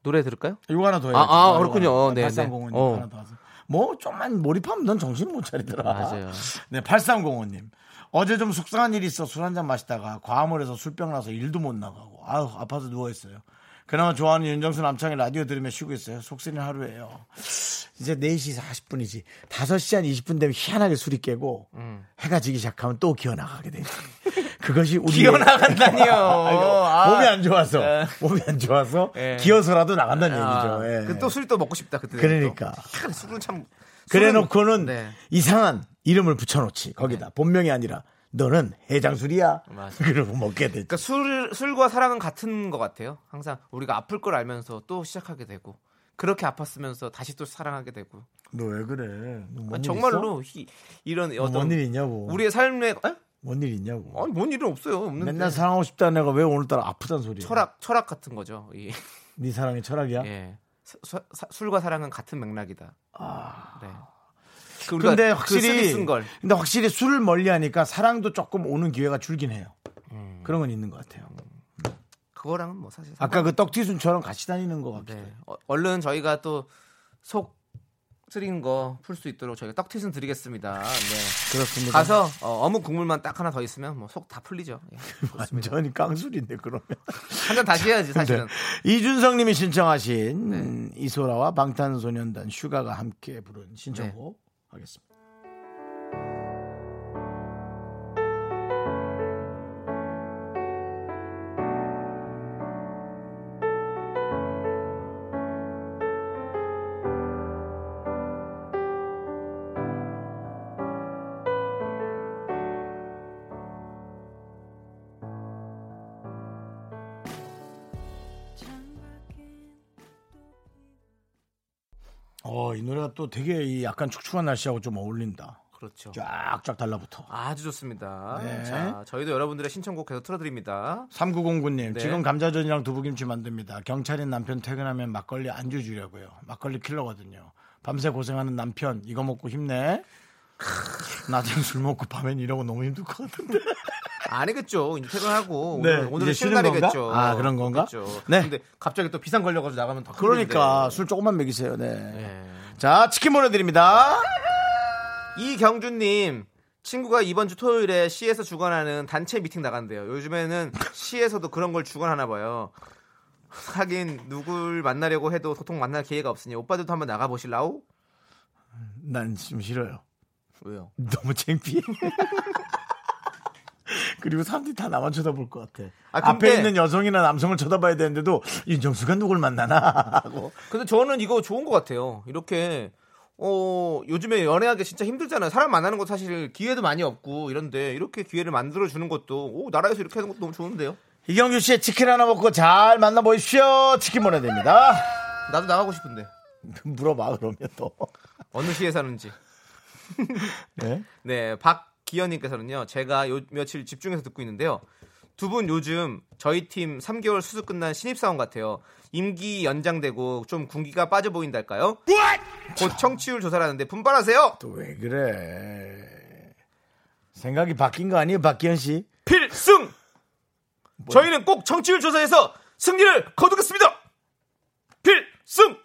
노래 들을까요? 이거 하나 더 해요. 아, 아, 그렇군요. 네, 네. 8305님 어. 하나 더 하세요. 뭐 좀만 몰입하면 넌 정신 못 차리더라. 맞아요. 네, 8305님. 어제 좀 속상한 일이 있어 술 한 잔 마시다가 과음을 해서 술병 나서 일도 못 나가고 아유 아파서 누워 있어요. 그나마 좋아하는 윤정수 남창의 라디오 들으며 쉬고 있어요. 속쓰는 하루예요. 이제 4시 40분이지. 5시 한 20분 되면 희한하게 술이 깨고 음. 해가 지기 시작하면 또 기어나가게 되지. 그것이 우리 기어 나간다니요. 아이고, 아. 몸이 안 좋아서 네. 몸이 안 좋아서 예. 기어서라도 나간다는 아, 얘기죠. 예. 그 또 술이 또 먹고 싶다 그때. 그러니까. 또. 술은 참. 그래 술은- 놓고는 네. 이상한 이름을 붙여놓지. 거기다. 본명이 아니라 너는 해장술이야. 맞아. 그러고 먹게 되지. 그러니까 술 술과 사랑은 같은 것 같아요. 항상 우리가 아플 걸 알면서 또 시작하게 되고 그렇게 아팠으면서 다시 또 사랑하게 되고 너 왜 그래? 너뭔 아, 일 정말로 히- 이런? 어떤 뭔일 있냐고. 우리의 삶에 에? 뭔 일 있냐고. 아니 뭔 일은 없어요. 없는데 맨날 사랑하고 싶다는 애가 왜 오늘따라 아프단 소리야? 철학 철학 같은 거죠. 이, 네 사랑이 철학이야? 예. 사- 사- 사- 술과 사랑은 같은 맥락이다. 아. 네. 그 근데 그 확실히 쓴 걸. 근데 확실히 술을 멀리하니까 사랑도 조금 오는 기회가 줄긴 해요. 음. 그런 건 있는 것 같아요. 그거랑은 뭐 사실 아까 그 떡튀순처럼 같이 다니는 것 같기도 네. 어, 얼른 저희가 또 속 쓰린 거 풀 수 있도록 저희가 떡튀순 드리겠습니다. 네. 그렇습니다. 가서 어, 묵 국물만 딱 하나 더 있으면 뭐 속 다 풀리죠. 예. 완전히 깡술인데 그러면. 한 잔 다시 해야지 사실은. 네. 이준성님이 신청하신 음, 이소라와 방탄소년단 슈가가 함께 부른 신청곡 하겠습니다. 어, 이 노래가 또 되게 이 약간 축축한 날씨하고 좀 어울린다. 그렇죠. 쫙쫙 달라붙어. 아주 좋습니다. 네. 자, 저희도 여러분들의 신청곡 계속 틀어드립니다. 3909님, 네. 지금 감자전이랑 두부김치 만듭니다. 경찰인 남편 퇴근하면 막걸리 안주 주려고요. 막걸리 킬러거든요. 밤새 고생하는 남편, 이거 먹고 힘내. 낮엔 술 먹고 밤엔 이러고 너무 힘들 것 같은데. 아니겠죠. 이제 퇴근하고 네, 오늘, 오늘은 쉬는 날이겠죠. 아, 그런 건가? 그렇겠죠. 네. 근데 갑자기 또 비상 걸려가지고 나가면 더 그러니까. 술 조금만 먹이세요. 네. 예. 자, 치킨 보내드립니다. 이경준님 친구가 이번 주 토요일에 시에서 주관하는 단체 미팅 나간대요. 요즘에는 시에서도 그런 걸 주관하나 봐요. 하긴 누굴 만나려고 해도 도통 만날 기회가 없으니 오빠들도 한번 나가 보실라우? 난좀 싫어요. 왜요? 너무 창피해. 그리고 사람들이 다 나만 쳐다볼 것 같아. 아, 근데- 앞에 있는 여성이나 남성을 쳐다봐야 되는데도 윤정수가 누굴 만나나 하고. 근데 저는 이거 좋은 것 같아요. 이렇게 어 요즘에 연애하기 진짜 힘들잖아요. 사람 만나는 거 사실 기회도 많이 없고 이런데 이렇게 기회를 만들어 주는 것도 오 나라에서 이렇게 하는 것도 너무 좋은데요. 이경규 씨의 치킨 하나 먹고 잘 만나 보십시오. 치킨 보내드립니다. 나도 나가고 싶은데 물어봐, 그러면 또. 어느 시에 사는지. 네? 네, 박 기현님께서는요, 제가 요 며칠 집중해서 듣고 있는데요. 두 분 요즘 저희 팀 3개월 수습 끝난 신입사원 같아요. 임기 연장되고 좀 군기가 빠져 보인달까요? 곧 청취율 조사라는데 분발하세요! 또 왜 그래. 생각이 바뀐 거 아니에요, 박기현 씨? 필승! 저희는 꼭 청취율 조사에서 승리를 거두겠습니다! 필승!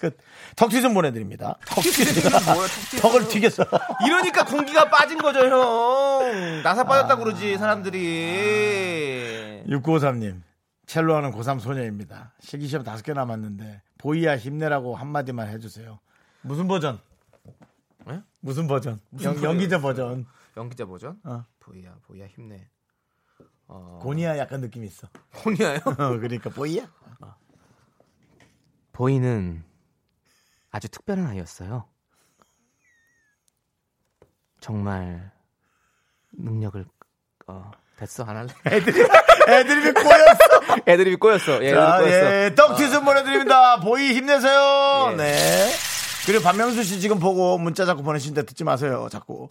끝. 턱튀순 보내드립니다. 턱튀순. 뭐야, 턱튀순. 턱을 튀겼어. 이러니까 공기가 빠진 거죠, 형. 나사 빠졌다 고 그러지, 사람들이. 6953님. 첼로 하는 고3 소녀입니다. 실기시험 다섯 개 남았는데, 보이야 힘내라고 한마디만 해주세요. 무슨 버전? 네? 무슨 버전? 연, 버전? 연기자 버전. 연기자 버전? 어. 보이야, 보이야, 힘내. 어, 고니야 약간 느낌 있어. 혼이야요? 어, 그러니까 보이야? 보이는 아주 특별한 아이였어요. 정말 능력을 어, 됐어 안 할래? 애드립이 꼬였어. 애드립이 꼬였어. 예, 자, 애드립 꼬였어. 예, 떡튀순 보내드립니다. 보이 힘내세요. 예. 네. 그리고 박명수 씨 지금 보고 문자 자꾸 보내시는데 듣지 마세요. 자꾸.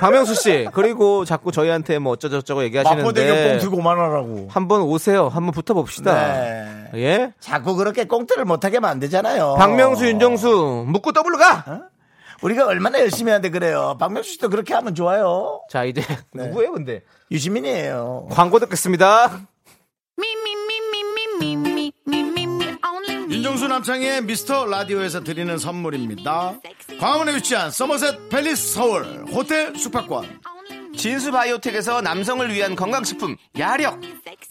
박명수 씨 그리고 자꾸 저희한테 뭐 어쩌저쩌고 마포대교 얘기하시는데 꽁트 고만하라고. 한번 오세요. 한번 붙어봅시다. 네. 예? 자꾸 그렇게 꽁트를 못하게 만드잖아요. 박명수, 윤정수, 묻고 더블로 가! 어? 우리가 얼마나 열심히 하는데 그래요. 박명수 씨도 그렇게 하면 좋아요. 자, 이제 네. 누구예요, 근데? 유시민이에요. 광고 듣겠습니다. 윤정수 남창희의 미스터 라디오에서 드리는 선물입니다. 광화문에 위치한 서머셋 팰리스 서울 호텔 숙박권. Only me. 진수 바이오텍에서 남성을 위한 건강식품 야력.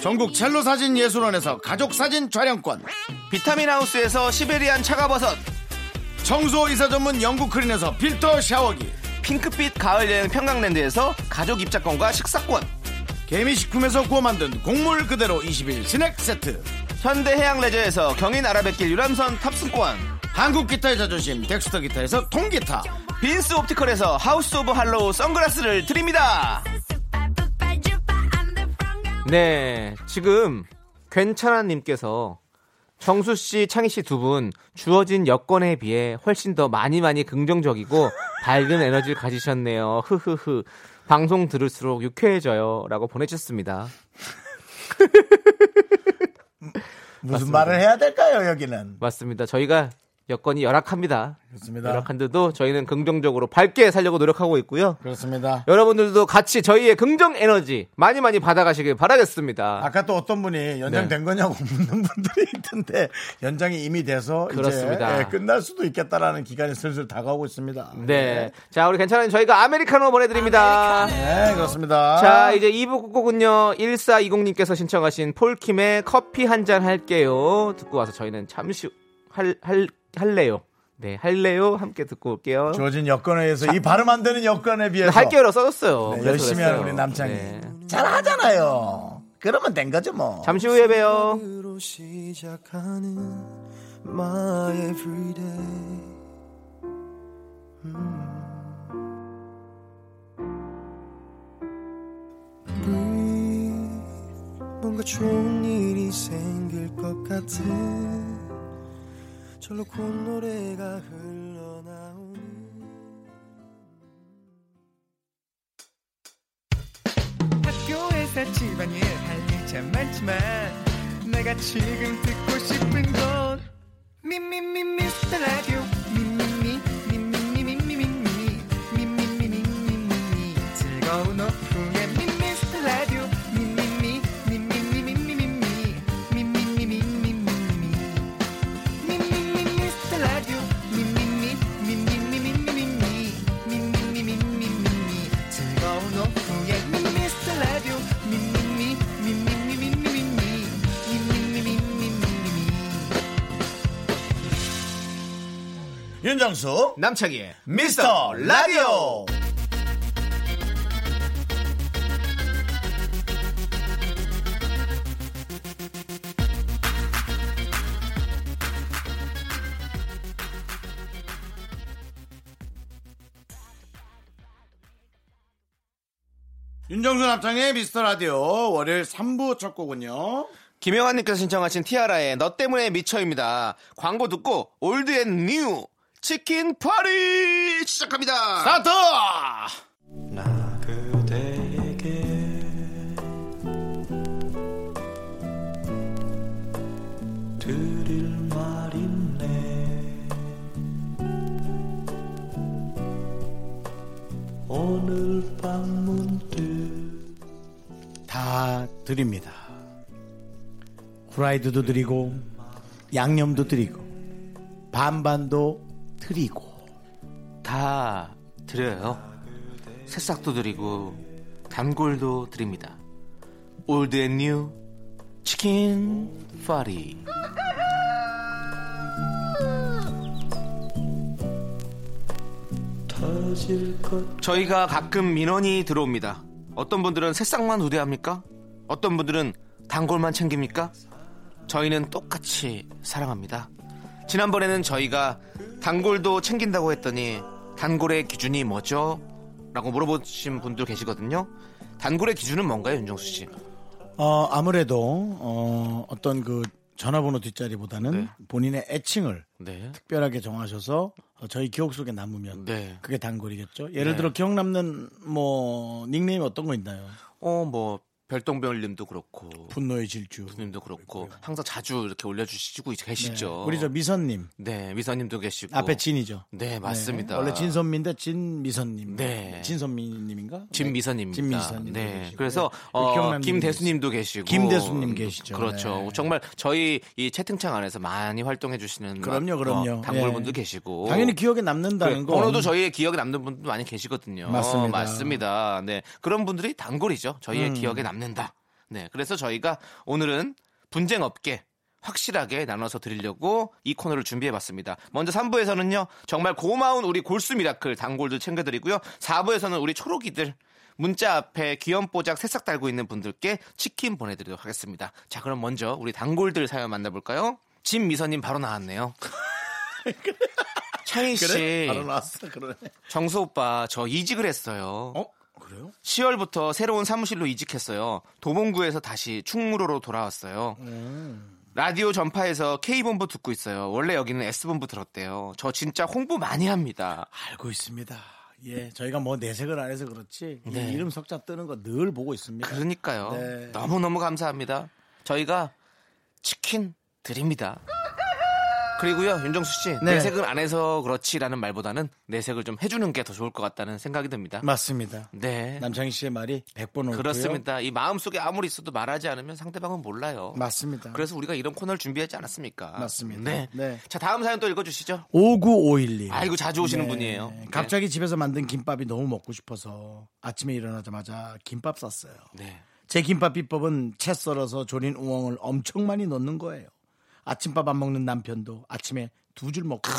전국 첼로 사진 예술원에서 가족 사진 촬영권. 비타민 하우스에서 시베리안 차가버섯. 청소 이사 전문 영국 크린에서 필터 샤워기. 핑크빛 가을 여행 평강랜드에서 가족 입장권과 식사권. 개미식품에서 구워 만든 곡물 그대로 21 스낵 세트. 현대해양 레저에서 경인 아라뱃길 유람선 탑승권. 한국 기타의 자존심 덱스터 기타에서 통기타 빈스 옵티컬에서 하우스 오브 할로우 선글라스를 드립니다. 네, 지금 괜찮아님께서 정수 씨, 창희 씨 두 분 주어진 여건에 비해 훨씬 더 많이 많이 긍정적이고 밝은 에너지를 가지셨네요. 흐흐흐. 방송 들을수록 유쾌해져요라고 보내주셨습니다. 무슨 말을 해야 될까요 여기는 맞습니다. 저희가 여건이 열악합니다. 그렇습니다 열악한데도 저희는 긍정적으로 밝게 살려고 노력하고 있고요. 그렇습니다 여러분들도 같이 저희의 긍정 에너지 많이 많이 받아가시길 바라겠습니다. 아까 또 어떤 분이 연장된 거냐고 묻는 분들이 있던데 연장이 이미 돼서 그렇습니다. 이제 예, 끝날 수도 있겠다라는 기간이 슬슬 다가오고 있습니다. 네. 자, 우리 괜찮은 저희가 아메리카노 보내드립니다. 네, 그렇습니다. 자, 이제 2부 곡은요, 1420님께서 신청하신 폴킴의 커피 한 잔 할게요. 듣고 와서 저희는 잠시 후 할, 할, 할래요. 네, 할래요. 함께 듣고 올게요. 주어진 여건에 의해서 이 발음 안 되는 여건에 비해서 할게요로 써줬어요. 네, 열심히. 하는 우리 남창이 네. 잘하잖아요. 그러면 된 거죠 뭐. 잠시 후에 봬요. 으로 시작하는 my everyday 음. Breathe. 뭔가 좋은 일이 생길 것 같은 절로 콧노래가 흘러나오는 학교에서 집안일 할일참 많지만 내가 지금 듣고 싶은 건 미미미 미스터 라디오 미미미 미미미 미미미 미미미 미미미 즐거운 오후 윤정수 남창희의 미스터 라디오. 윤정수 남창희의 미스터 라디오 월요일 3부 첫 곡은요. 김영환님께서 신청하신 티아라의 너 때문에 미쳐입니다. 광고 듣고 Old and New 치킨 파리 시작합니다. 스타트! 나 그대에게 드릴 말 있네 오늘 밤 문득 다 드립니다. 후라이드도 드리고 양념도 드리고 반반도 드리고 다 드려요. 새싹도 드리고 단골도 드립니다. Old and New 치킨 파티. 저희가 가끔 민원이 들어옵니다. 어떤 분들은 새싹만 우대합니까? 어떤 분들은 단골만 챙깁니까? 저희는 똑같이 사랑합니다. 지난번에는 저희가 단골도 챙긴다고 했더니 단골의 기준이 뭐죠? 라고 물어보신 분들 계시거든요. 단골의 기준은 뭔가요, 윤정수 씨? 어, 아무래도 어, 어떤 그 전화번호 뒷자리보다는 네. 본인의 애칭을 네. 특별하게 정하셔서 어, 저희 기억 속에 남으면 네. 그게 단골이겠죠. 예를 네. 들어 기억 남는 뭐 닉네임 어떤 거 있나요? 어, 뭐, 별똥별님도 그렇고, 분노의 질주. 님도 그렇고, 항상 자주 이렇게 올려주시고 네. 계시죠. 우리 저 미선님 네, 미선님도 계시고. 앞에 진이죠. 네, 맞습니다. 네, 원래 진선미인데 진미선님. 네. 진선미님인가? 진미선입니다. 진미선님. 네. 그래서 어, 기억나는 김대수님도 계시고 김대수님 계시죠. 그렇죠. 네. 정말 저희 이 채팅창 안에서 많이 활동해 주시는 그럼요, 그럼요. 어, 단골분도 예. 계시고 당연히 기억에 남는다는 그래, 거. 번호도 저희의 기억에 남는 분도 많이 계시거든요. 맞습니다. 어, 맞습니다. 네. 그런 분들이 단골이죠. 저희의 음. 기억에 남 는다. 네. 그래서 저희가 오늘은 분쟁 없게 확실하게 나눠서 드리려고 이 코너를 준비해 봤습니다. 먼저 3부에서는요. 정말 고마운 우리 골수 미라클 단골들 챙겨 드리고요. 4부에서는 우리 초록이들 문자 앞에 귀염뽀작 새싹 달고 있는 분들께 치킨 보내드리도록 하겠습니다. 자, 그럼 먼저 우리 단골들 사연 만나볼까요? 진미선님 바로 나왔네요. 창희 씨, 그래? 바로 나왔어. 그러네. 정수 오빠 저 이직을 했어요. 어? 그래요? 10월부터 새로운 사무실로 이직했어요. 도봉구에서 다시 충무로로 돌아왔어요. 라디오 전파에서 K본부 듣고 있어요. 원래 여기는 S본부 들었대요. 저 진짜 홍보 많이 합니다. 알고 있습니다. 예, 저희가 뭐 내색을 안 해서 그렇지 이 네. 이름 석자 뜨는 거 늘 보고 있습니다. 그러니까요. 네. 너무 너무 감사합니다. 저희가 치킨 드립니다. 그리고요, 윤정수 씨, 네. 내색을 안 해서 그렇지라는 말보다는 내색을 좀 해주는 게 더 좋을 것 같다는 생각이 듭니다. 맞습니다. 네. 남창희 씨의 말이 100번 옳고요. 그렇습니다. 이 마음속에 아무리 있어도 말하지 않으면 상대방은 몰라요. 맞습니다. 그래서 우리가 이런 코너를 준비하지 않았습니까? 맞습니다. 네. 네. 자, 다음 사연 또 읽어주시죠. 5951님. 아이고, 자주 오시는 분이에요. 네. 갑자기 집에서 만든 김밥이 너무 먹고 싶어서 아침에 일어나자마자 김밥 쌌어요. 네. 제 김밥 비법은 채 썰어서 조린 우엉을 엄청 많이 넣는 거예요. 아침밥 안 먹는 남편도 아침에 두 줄 먹고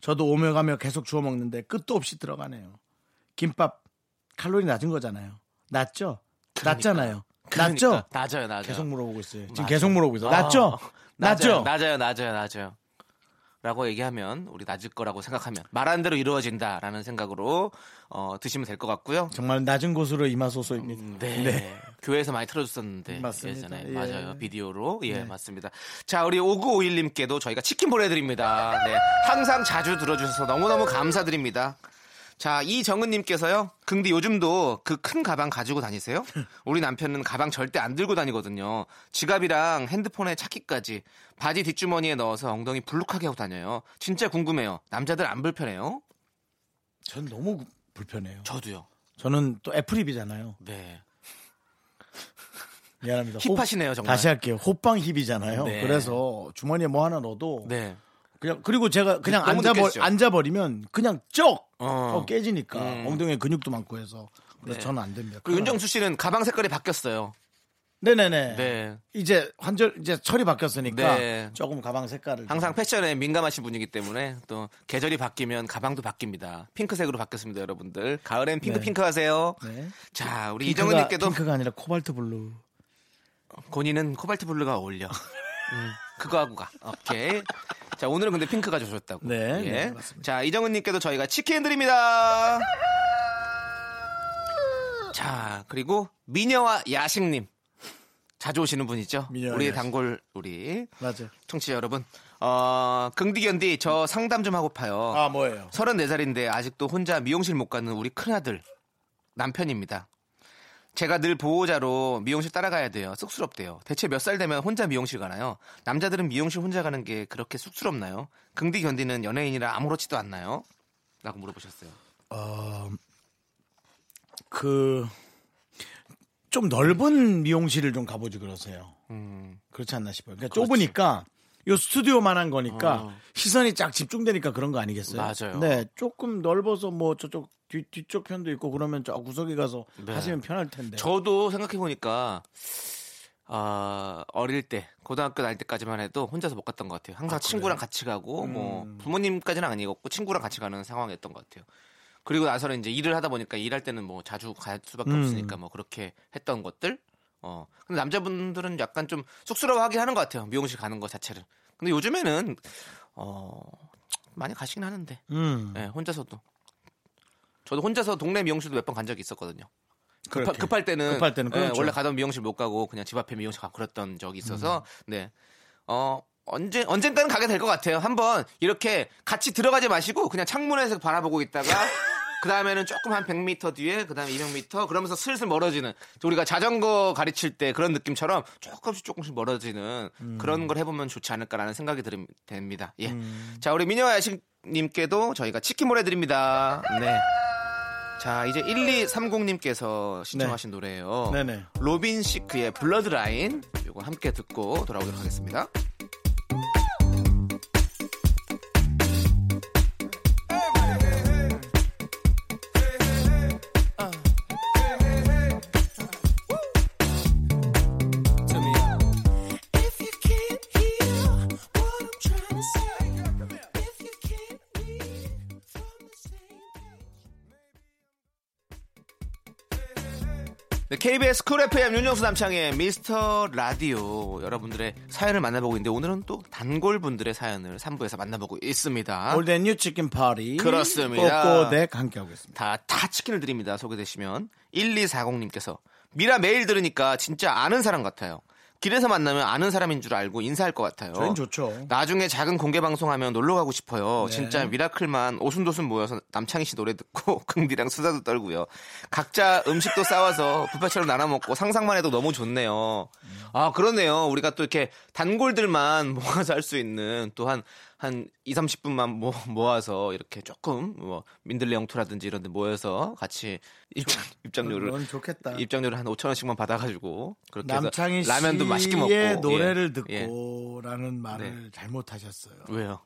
저도 오며 가며 계속 주워 먹는데 끝도 없이 들어가네요. 김밥 칼로리 낮은 거잖아요. 낮죠? 낮잖아요. 낮죠? 그러니까. 낮아요, 낮아요. 계속 물어보고 있어요. 지금 맞아요. 계속 물어보고 있어요. 아, 낮죠? 낮죠? 낮아요, 낮아요, 낮아요. 라고 얘기하면 우리 낮을 거라고 생각하면 말한 대로 이루어진다라는 생각으로 어, 드시면 될 것 같고요. 정말 낮은 곳으로 임하소서입니다. 네. 교회에서 많이 틀어줬었는데 맞습니다. 예전에 예. 맞아요 비디오로 예 네. 맞습니다. 자 우리 5951님께도 저희가 치킨 보내드립니다. 네. 항상 자주 들어주셔서 너무너무 감사드립니다. 자 이정은님께서요. 근데 요즘도 그 큰 가방 가지고 다니세요? 우리 남편은 가방 절대 안 들고 다니거든요. 지갑이랑 핸드폰에 차키까지 바지 뒷주머니에 넣어서 엉덩이 불룩하게 하고 다녀요. 진짜 궁금해요. 남자들 안 불편해요? 전 너무 불편해요. 저도요. 저는 또 애플입이잖아요. 네. 미안합니다. 힙하시네요, 호- 정말. 다시 할게요. 호빵 힙이잖아요. 네. 그래서 주머니에 뭐 하나 넣어도 네. 그냥 그리고 제가 그냥 너무 앉아버? 앉아버리면 그냥 쩍 어. 하고 깨지니까 음. 엉덩이에 근육도 많고 해서 그래서 네. 저는 안 됩니다. 그리고 윤정수 씨는 가방 색깔이 바뀌었어요. 네네네. 네. 이제 환절 이제 철이 바뀌었으니까 네. 조금 가방 색깔을 항상 패션에 민감하신 분이기 때문에 또 계절이 바뀌면 가방도 바뀝니다. 핑크색으로 바뀌었습니다, 여러분들. 가을엔 핑크 네. 핑크 하세요. 네. 자, 우리 핑크가- 이정은님께도 핑크가 아니라 코발트 블루. 고니는 코발트 블루가 어울려. 음, 그거 하고 가. 오케이. 자, 오늘은 근데 핑크가 좋으셨다고. 네, 예. 네, 맞습니다. 자, 이정은님께도 저희가 치킨 드립니다. 자, 그리고 미녀와 야식님. 자주 오시는 분이죠. 우리. 단골, 우리 맞아. 청취자 여러분. 어, 긍디견디 저 상담 좀 하고 파요. 아 뭐예요? 34살인데 아직도 혼자 미용실 못 가는 우리 큰아들 남편입니다. 제가 늘 보호자로 미용실 따라가야 돼요. 쑥스럽대요. 대체 몇 살 되면 혼자 미용실 가나요? 남자들은 미용실 혼자 가는 게 그렇게 쑥스럽나요? 긍디 견디는 연예인이라 아무렇지도 않나요? 라고 물어보셨어요. 그좀 넓은 미용실을 좀 가보지 그러세요. 음, 그렇지 않나 싶어요. 그러니까 좁으니까 요 스튜디오만 한 거니까 어. 시선이 쫙 집중되니까 그런 거 아니겠어요? 맞아요. 네, 조금 넓어서 뭐 저쪽 뒤, 뒤쪽 편도 있고 그러면 저 구석에 가서 네. 하시면 편할 텐데. 저도 생각해 보니까, 아, 어릴 때, 고등학교 다닐 때까지만 해도 혼자서 못 갔던 것 같아요. 항상 친구랑 같이 가고, 뭐, 음. 부모님까지는 아니었고, 친구랑 같이 가는 상황이었던 것 같아요. 그리고 나서는 이제 일을 하다 보니까 일할 때는 뭐 자주 갈 수밖에 음. 없으니까 뭐 그렇게 했던 것들. 어. 근데 남자분들은 약간 좀 쑥스러워 하긴 하는 것 같아요. 미용실 가는 것 자체를. 근데 요즘에는, 어, 많이 가시긴 하는데. 음. 예, 혼자서도. 저도 혼자서 동네 미용실도 몇 번 간 적이 있었거든요. 급하. 급할 때는, 급할 때는 예, 그렇죠. 원래 가던 미용실 못 가고 그냥 집 앞에 미용실 가고 그랬던 적이 있어서 음. 네. 어, 언제 언젠가는 가게 될 것 같아요. 한번 이렇게 같이 들어가지 마시고 그냥 창문에서 바라보고 있다가 그 다음에는 조금 한 100m 뒤에 그 다음에 200m 그러면서 슬슬 멀어지는 우리가 자전거 가르칠 때 그런 느낌처럼 조금씩 조금씩 멀어지는 음. 그런 걸 해보면 좋지 않을까라는 생각이 들, 됩니다. 예. 음. 자 우리 미녀 야식님께도 저희가 치킨 보내드립니다. 네. 자 이제 1230님께서 신청하신 노래예요. 네네. 로빈 시크의 Blurred Lines 이거 함께 듣고 돌아오도록 하겠습니다. KBS Cool FM 윤정수 남창희의 미스터 라디오 여러분들의 사연을 만나보고 있는데 오늘은 또 단골분들의 사연을 3부에서 만나보고 있습니다. Old and New 치킨 파티. 그렇습니다. 꼬꼬댁 함께하고 있습니다. 다, 다 치킨을 드립니다. 소개되시면 1240님께서 미라 매일 들으니까 진짜 아는 사람 같아요. 길에서 만나면 아는 사람인 줄 알고 인사할 것 같아요. 저희는 좋죠. 나중에 작은 공개 방송하면 놀러 가고 싶어요. 네. 진짜 미라클만 오순도순 모여서 남창희 씨 노래 듣고 긍디랑 수다도 떨고요. 각자 음식도 싸와서 뷔페처럼 나눠 먹고 상상만 해도 너무 좋네요. 아 그러네요. 우리가 또 이렇게 단골들만 모아서 할 수 있는 또한 한 2, 30분만 모, 모아서 이렇게 조금 뭐 민들레 영토라든지 이런 데 모여서 같이 입장, 입장료를 좋겠다. 입장료를 한 5천 원씩만 받아 가지고 그렇게 해서 남창희 씨의 라면도 맛있게 먹고 노래를 예. 예. 듣고라는 말을 네. 잘못하셨어요. 왜요?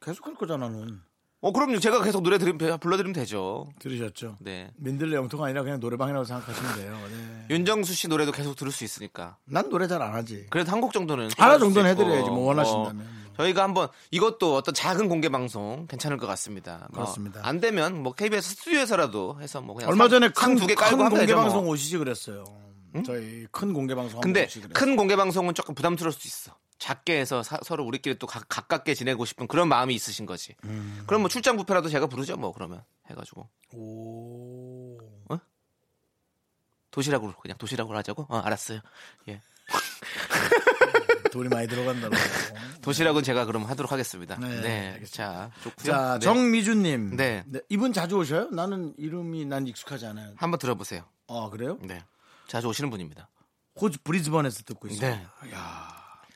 계속 할 거잖아 는. 어, 그럼요. 제가 계속 노래 들으면, 불러드리면 되죠. 들으셨죠? 네. 민들레 영토가 아니라 그냥 노래방이라고 생각하시면 돼요. 네. 윤정수 씨 노래도 계속 들을 수 있으니까. 난 노래 잘 안 하지. 그래도 한 곡 정도는. 하나 정도는. 해드려야지, 뭐 원하신다면. 어, 저희가 한번 이것도 어떤 작은 공개 방송 괜찮을 것 같습니다. 뭐 그렇습니다. 안 되면 뭐 KBS 스튜디오에서라도 해서 뭐 그냥 얼마 전에 큰, 두개 큰 깔고 하면 공개 뭐. 방송 오시지 그랬어요. 저희 큰 공개 방송 근데. 큰 공개 방송은 조금 부담스러울 수 있어. 작게 해서 사- 서로 우리끼리 또 가, 가깝게 지내고 싶은 그런 마음이 있으신 거지. 음. 그럼 뭐 출장 뷔페라도 제가 부르죠, 뭐 그러면 해가지고 오. 도시락으로 그냥 도시락으로 하자고. 어, 알았어요. 예. 돈이 많이 들어간다고. 도시락은 제가 그럼 하도록 하겠습니다. 네, 네. 자, 좋고요. 자, 네. 정미주님. 네. 이분 자주 오셔요? 나는 이름이 난 익숙하지 않아요. 한번 들어보세요. 아, 그래요? 네. 자주 오시는 분입니다. 호주 브리즈번에서 듣고 있어요. 네.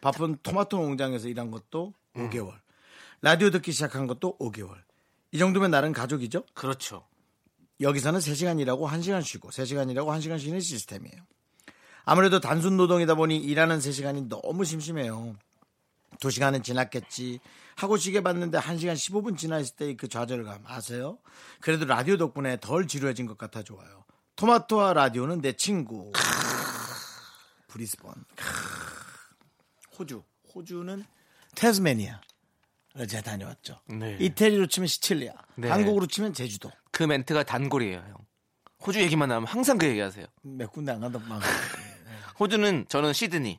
바쁜 토마토 농장에서 일한 것도 음. 5개월. 라디오 듣기 시작한 것도 5개월. 이 정도면 나름 가족이죠? 그렇죠. 여기서는 3시간 일하고 1시간 쉬고 3시간 일하고 1시간 쉬는 시스템이에요. 아무래도 단순 노동이다 보니 일하는 3시간이 너무 심심해요. 2시간은 지났겠지 하고 시계 봤는데 1시간 15분 지나 있을 때의 그 좌절감 아세요? 그래도 라디오 덕분에 덜 지루해진 것 같아 좋아요. 토마토와 라디오는 내 친구. 브리스번. 호주. 호주는 테스메니아. 제가 다녀왔죠. 네. 이태리로 치면 시칠리아. 네. 한국으로 치면 제주도. 그 멘트가 단골이에요, 형. 호주 얘기만 나오면 항상 그 얘기하세요. 몇 군데 안 간다 막. 호주는 저는 시드니.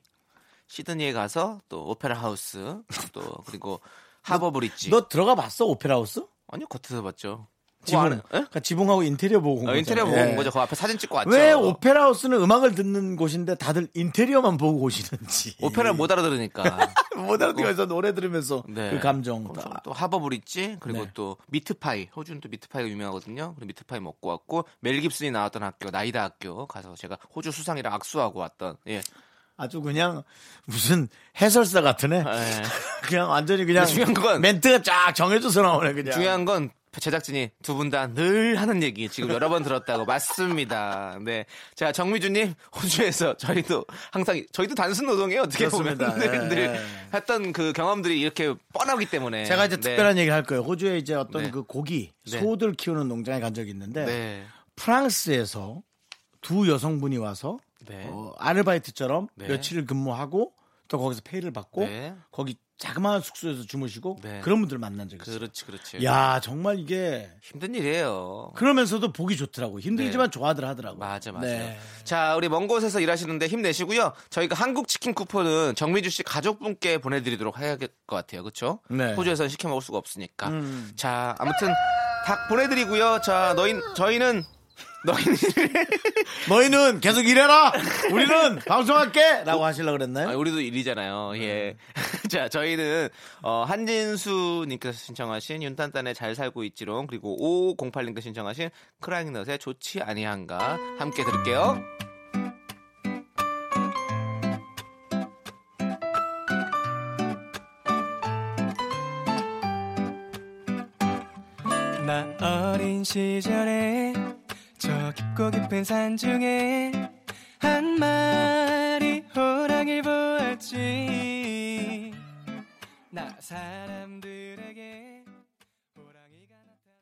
시드니에 가서 또 오페라 하우스 또 그리고 하버 브릿지. 너 들어가 봤어 오페라 하우스? 아니요, 겉에서 봤죠. 지붕. 안에- 예? 그러니까 지붕하고 인테리어 보고 온 어, 인테리어. 보고 온 예. 거죠. 그 앞에 사진 찍고 왔죠. 왜 오페라 하우스는 음악을 듣는 곳인데 다들 인테리어만 보고 오시는지. 오페라 못 알아들으니까. 못 알아듣어서 노래 들으면서 네. 그 감정. 또 하버 브릿지 그리고 네. 또 미트파이. 호주는 또 미트파이가 유명하거든요. 그리고 미트파이 먹고 왔고 멜 깁슨이 나왔던 학교 나이다 학교 가서 제가 호주 수상이랑 악수하고 왔던 예. 아주 그냥 무슨 해설사 같으네. 예. 그냥 완전히 그냥 중요한 건- 멘트가 쫙 정해져서 나오네 그냥. 중요한 건 제작진이 두 분 다 늘 하는 얘기 지금 여러 번 들었다고 맞습니다. 네. 자, 정미주님 호주에서 저희도 항상 저희도 단순 노동이에요. 어떻게 그렇습니다. 보면 늘, 예, 늘 예. 했던 그 경험들이 이렇게 뻔하기 때문에 제가 이제 네. 특별한 얘기를 할 거예요. 호주에 이제 어떤 네. 그 고기 네. 소들 키우는 농장에 간 적이 있는데 네. 프랑스에서 두 여성분이 와서 네. 어, 아르바이트처럼 네. 며칠 근무하고 또 거기서 페이를 받고 네. 거기 자그마한 숙소에서 주무시고 네. 그런 분들 만난 적이 있어요. 그렇지, 그렇지. 야 정말 이게 힘든 일이에요. 그러면서도 보기 좋더라고. 힘들지만 네. 좋아들 하더라고. 맞아, 맞아. 네. 자, 우리 먼 곳에서 일하시는데 힘내시고요. 저희가 한국 치킨 쿠폰은 정미주 씨 가족분께 보내드리도록 해야 될 것 같아요. 그렇죠? 네. 호주에서는 시켜 먹을 수가 없으니까. 음. 자, 아무튼 다 보내드리고요. 자, 너희 저희는 너희는 너희는 계속 일해라. 우리는 방송할게라고 하시려 고 그랬나요? 아, 우리도 일이잖아요. 예. 자, 저희는 어, 한진수 님께서 신청하신 윤탄단의 잘 살고 있지롱 그리고 5508 님께서 신청하신 크라잉넛의 좋지 아니한가 함께 들을게요. 나 어린 시절에 저 깊고 깊은 산 중에 한 마리 호랑이를 보았지 나 사람들에게 호랑이가 나타나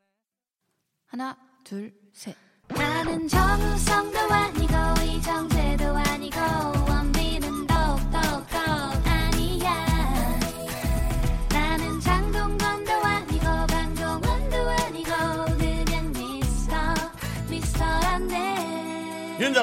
하나, 둘, 셋. 나는 정우성도 아니고 이정재도 아니고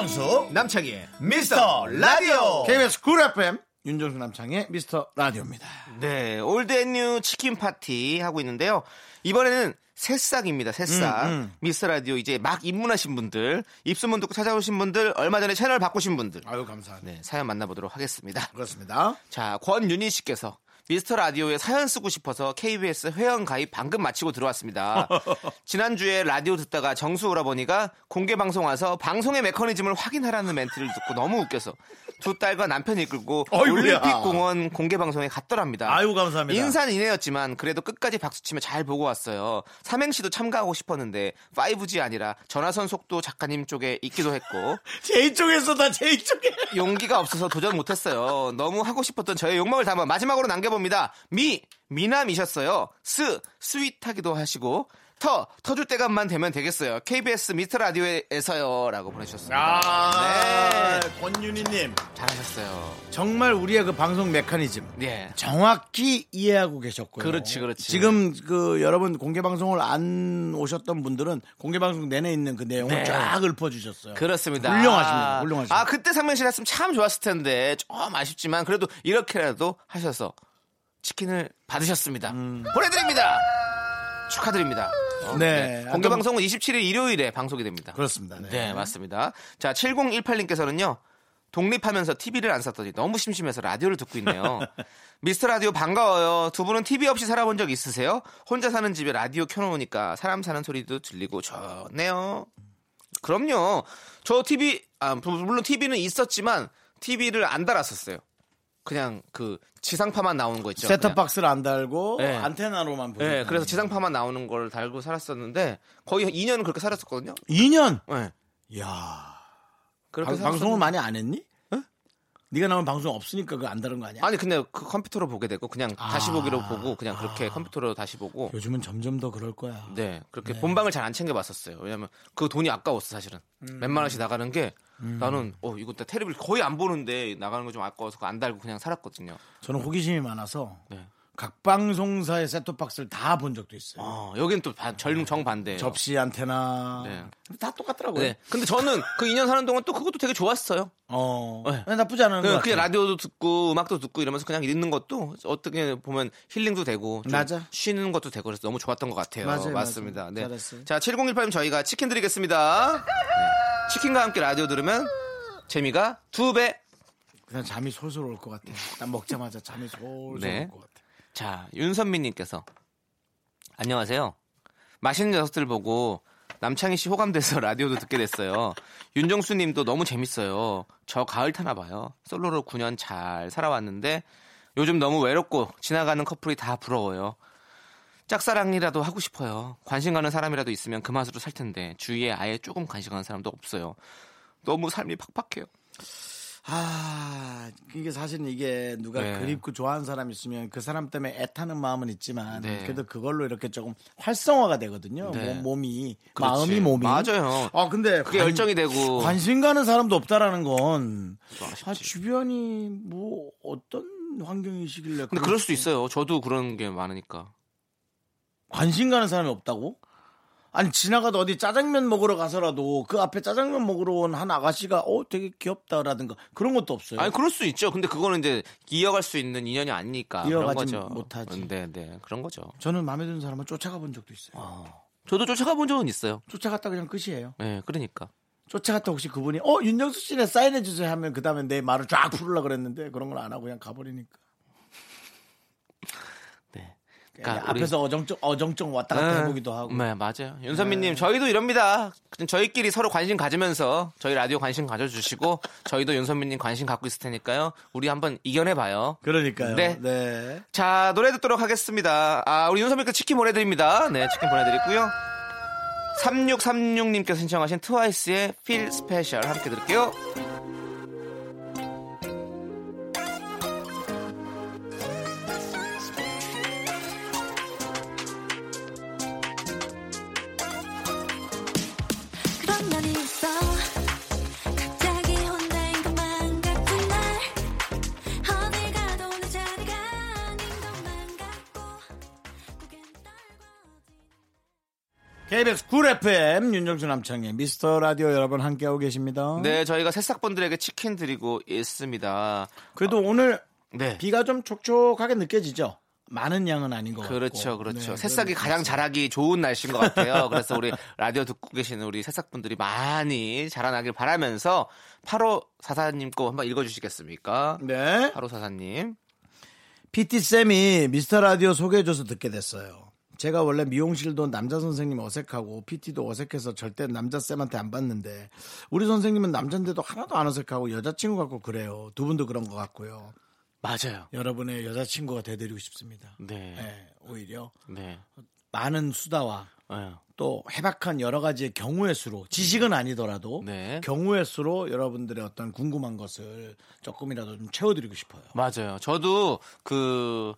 윤정수 남창희의 미스터 라디오 KBS 쿨 FM 윤정수 남창의 미스터 라디오입니다. 네, Old and New 치킨 파티 하고 있는데요. 이번에는 새싹입니다. 새싹. 음, 음. 미스터 라디오 이제 막 입문하신 분들, 입소문 듣고 찾아오신 분들, 얼마 전에 채널 바꾸신 분들. 아유 감사합니다. 네, 사연 만나보도록 하겠습니다. 그렇습니다. 자, 권윤희 씨께서 미스터 라디오에 사연 쓰고 싶어서 KBS 회원 가입 방금 마치고 들어왔습니다. 지난주에 라디오 듣다가 정수 오라버니가 공개 방송 와서 방송의 메커니즘을 확인하라는 멘트를 듣고 너무 웃겨서 두 딸과 남편 이끌고 어이구야. 올림픽 공원 공개 방송에 갔더랍니다. 아유 감사합니다. 인산인해였지만 그래도 끝까지 박수치며 잘 보고 왔어요. 삼행시도 참가하고 싶었는데 5G 아니라 전화선 속도 작가님 쪽에 있기도 했고 제 쪽에서 다제 쪽에. 용기가 없어서 도전 못했어요. 너무 하고 싶었던 저의 욕망을 담아 마지막으로 남겨 봅니다. 미 미남이셨어요. 스 sweet하기도 하시고 터 터줏대감만 되면 되겠어요. KBS 미스터 라디오에서요 라고 보내주셨습니다. 아, 네. 권윤희님 잘하셨어요. 정말 우리의 그 방송 메커니즘 네. 정확히 이해하고 계셨고요. 그렇지, 그렇지. 지금 그 여러분 공개 방송을 안 오셨던 분들은 공개 방송 내내 있는 그 내용을 네. 쫙 읊어주셨어요. 그렇습니다. 훌륭하십니다. 아, 훌륭하십니다. 아, 그때 삼행시 했으면 참 좋았을 텐데 좀 아쉽지만 그래도 이렇게라도 하셔서 치킨을 받으셨습니다. 음. 보내드립니다. 축하드립니다. 어, 네. 공개 아까 방송은 27일 일요일에 방송이 됩니다. 그렇습니다. 네. 네, 맞습니다. 자, 7018님께서는요. 독립하면서 TV를 안 샀더니 너무 심심해서 라디오를 듣고 있네요. 미스터 라디오 반가워요. 두 분은 TV 없이 살아본 적 있으세요? 혼자 사는 집에 라디오 켜놓으니까 사람 사는 소리도 들리고 좋네요. 그럼요. 저 TV, 아, 물론 TV는 있었지만 TV를 안 달았었어요. 그냥 그 지상파만 나오는 거 있죠. 셋톱박스를 안 달고 네. 안테나로만 보죠. 네, 그래서 지상파만 나오는 걸 달고 살았었는데 거의 2년은 그렇게 살았었거든요. 2년. 네. 야 그렇게 방, 방송을 많이 안 했니? 네가 나오면 방송 없으니까 그거 안 다른 거 아니야? 아니 근데 그 컴퓨터로 보게 되고 그냥 다시 아. 보기로 보고 그냥 그렇게 컴퓨터로 다시 보고 요즘은 점점 더 그럴 거야. 네 그렇게 본방을 잘 안 챙겨봤었어요 왜냐면 그 돈이 아까웠어 사실은 음. 몇만 원씩 나가는 게 나는 어 이거 나 테레비를 거의 안 보는데 나가는 거 좀 아까워서 안 달고 그냥 살았거든요 저는 호기심이 많아서 네. 각 방송사의 셋톱박스를 다 본 적도 있어요. 어 여긴 또 정, 정반대예요 접시 안테나 네. 다 똑같더라고요. 네 근데 저는 그 2년 사는 동안 또 그것도 되게 좋았어요 어, 네. 나쁘지 않은 것 그냥, 같아요. 그냥 라디오도 듣고 음악도 듣고 이러면서 그냥 있는 것도 어떻게 보면 힐링도 되고 좀 맞아. 쉬는 것도 되고 그래서 너무 좋았던 것 같아요. 맞아요, 맞습니다. 맞아요. 네. 잘했어요. 자, 7018님 저희가 치킨 드리겠습니다. 네. 치킨과 함께 라디오 들으면 재미가 두 배. 그냥 잠이 솔솔 올 것 같아. 난 먹자마자 잠이 솔솔 네. 올것 같아. 자, 윤선미님께서 안녕하세요. 맛있는 녀석들 보고 남창희 씨 호감돼서 라디오도 듣게 됐어요. 윤정수 님도 너무 재밌어요. 저 가을 타나 봐요. 솔로로 9년 잘 살아왔는데 요즘 너무 외롭고 지나가는 커플이 다 부러워요. 짝사랑이라도 하고 싶어요. 관심 가는 사람이라도 있으면 그 맛으로 살 텐데 주위에 아예 조금 관심 가는 사람도 없어요. 너무 삶이 팍팍해요. 아, 이게 사실은 이게 누가 네. 그립고 좋아하는 사람 있으면 그 사람 때문에 애타는 마음은 있지만 네. 그래도 그걸로 이렇게 조금 활성화가 되거든요. 네. 몸, 이. 마음이 몸이. 맞아요. 아, 근데 그게 관- 열정이 되고 관심 가는 사람도 없다라는 건. 아, 주변이 뭐 어떤 환경이시길래 근데 그럴 수도 있어요. 저도 그런 게 많으니까. 관심 가는 사람이 없다고? 아니 지나가다 어디 짜장면 먹으러 가서라도 그 앞에 짜장면 먹으러 온 한 아가씨가 어 되게 귀엽다라든가 그런 것도 없어요. 아니 그럴 수 있죠. 근데 그거는 이제 이어갈 수 있는 인연이 아니니까 그런 이어가지 거죠. 못하지. 네, 네, 그런 거죠. 저는 마음에 드는 사람을 쫓아가 본 적도 있어요. 어. 저도 쫓아가 본 적은 있어요. 쫓아갔다 그냥 끝이에요. 네, 그러니까. 쫓아갔다 혹시 그분이 어 윤정수 씨네 사인해 주세요 하면 그 다음에 내 말을 쫙 풀으려 그랬는데 그런 걸 안 하고 그냥 가버리니까. 네. 그러니까 앞에서 어정쩡 어정쩡 왔다 갔다 해보기도 하고. 네, 맞아요. 윤선미님, 저희도 이럽니다. 그냥 저희끼리 서로 관심 가지면서 저희 라디오 관심 가져주시고 저희도 윤선미님 관심 갖고 있을 테니까요. 우리 한번 이겨내봐요. 그러니까요. 네. 네. 자, 노래 듣도록 하겠습니다. 아, 우리 윤선미께 치킨 보내드립니다. 네, 치킨 보내드리고요. 3636님께서 신청하신 트와이스의 Feel Special 함께 들을게요. KBS Cool FM 윤정수 남창희의 미스터 라디오 여러분 함께하고 계십니다. 네, 저희가 새싹분들에게 치킨 드리고 있습니다. 그래도 오늘 네. 비가 좀 촉촉하게 느껴지죠? 많은 양은 아닌 것 같고. 그렇죠, 그렇죠. 네, 새싹이 가장 자라기 좋은 날씨인 것 같아요. 그래서 우리 라디오 듣고 계시는 우리 새싹분들이 많이 자라나길 바라면서 8호 사사님 거 한번 읽어주시겠습니까? 네. 8호 사사님. PT쌤이 미스터 라디오 소개해줘서 듣게 됐어요. 제가 원래 미용실도 남자 선생님 어색하고 PT도 어색해서 절대 남자 쌤한테 안 받는데 우리 선생님은 남잔데도 하나도 안 어색하고 여자친구 같고 그래요. 두 분도 그런 것 같고요. 맞아요. 여러분의 여자친구가 돼드리고 싶습니다. 네. 네, 오히려 네. 많은 수다와 네. 또 해박한 여러 가지의 경우의 수로 지식은 아니더라도 네. 경우의 수로 여러분들의 어떤 궁금한 것을 조금이라도 좀 채워드리고 싶어요. 맞아요. 저도 그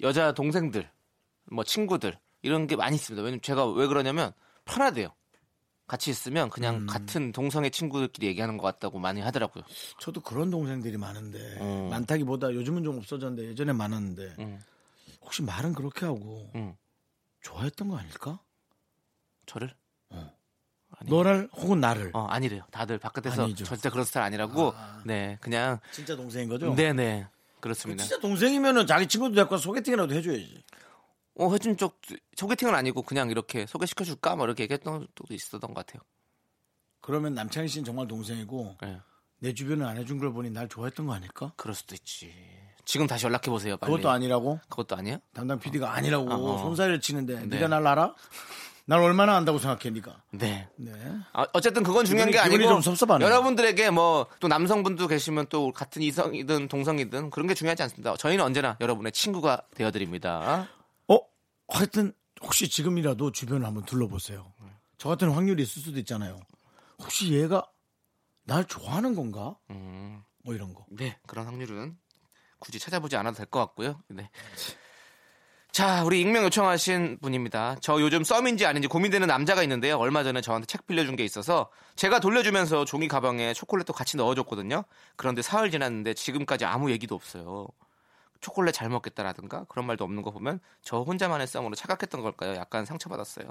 여자 동생들, 뭐 친구들 이런 게 많이 있습니다. 왜냐면 제가 왜 그러냐면 편하대요. 같이 있으면 그냥 음. 같은 동성애 친구들끼리 얘기하는 것 같다고 많이 하더라고요. 저도 그런 동생들이 많은데 음. 많다기보다 요즘은 좀 없어졌는데 예전에 많았는데 음. 혹시 말은 그렇게 하고 음. 좋아했던 거 아닐까? 저를? 아니. 너를 혹은 나를 어 아니래요. 다들 바깥에서 아니죠. 저 진짜 그런 스타일 아니라고. 네, 그냥 진짜 동생인 거죠? 네네 그렇습니다. 진짜 동생이면은 자기 친구도 데리고 소개팅이라도 해줘야지. 어 해준 적 소개팅은 아니고 그냥 이렇게 소개시켜 줄까 뭐 이렇게 얘기했던 적도 있었던 것 같아요. 그러면 남창희 씨는 정말 동생이고 네, 내 주변에 안 해준 걸 보니 날 좋아했던 거 아닐까? 그럴 수도 있지. 지금 다시 연락해 보세요. 그것도 아니라고? 그것도 아니야? 담당 PD가 아니라고 어, 어. 손사래를 치는데 네. 네가 날 알아? 날 얼마나 안다고 생각해 네가? 네. 네. 아, 어쨌든 그건 중요한 기분이- 게 아니고. 여러분들에게 뭐 또 남성분도 계시면 또 같은 이성이든 동성이든 그런 게 중요하지 않습니다. 저희는 언제나 여러분의 친구가 되어드립니다. 어? 하여튼 혹시 지금이라도 주변을 한번 둘러보세요. 저 같은 확률이 있을 수도 있잖아요. 혹시 얘가 날 좋아하는 건가? 음, 뭐 이런 거. 네 그런 확률은 굳이 찾아보지 않아도 될 것 같고요. 네. 자, 우리 익명 요청하신 분입니다. 저 요즘 썸인지 아닌지 고민되는 남자가 있는데요. 얼마 전에 저한테 책 빌려준 게 있어서 제가 돌려주면서 종이 가방에 초콜릿도 같이 넣어줬거든요. 그런데 사흘 지났는데 지금까지 아무 얘기도 없어요. 초콜릿 잘 먹겠다라든가 그런 말도 없는 거 보면 저 혼자만의 썸으로 착각했던 걸까요? 약간 상처받았어요.